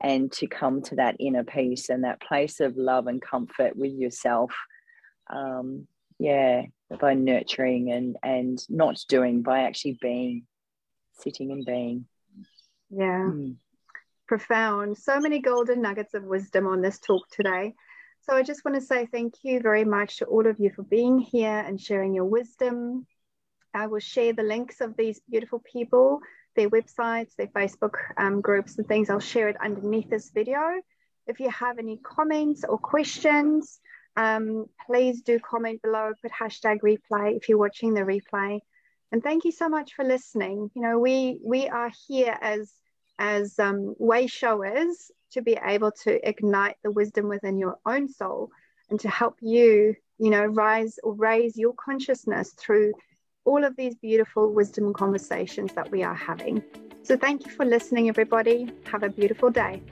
and to come to that inner peace and that place of love and comfort with yourself um, yeah by nurturing and and not doing by actually being sitting and being yeah mm. profound so many golden nuggets of wisdom on this talk today so i just want to say thank you very much to all of you for being here and sharing your wisdom i will share the links of these beautiful people their websites, their Facebook um, groups and things. I'll share it underneath this video. If you have any comments or questions, um, please do comment below, put hashtag replay if you're watching the replay. And thank you so much for listening. You know, we we are here as as um, way showers to be able to ignite the wisdom within your own soul and to help you, you know, rise or raise your consciousness through all of these beautiful wisdom conversations that we are having. So, thank you for listening, everybody. Have a beautiful day.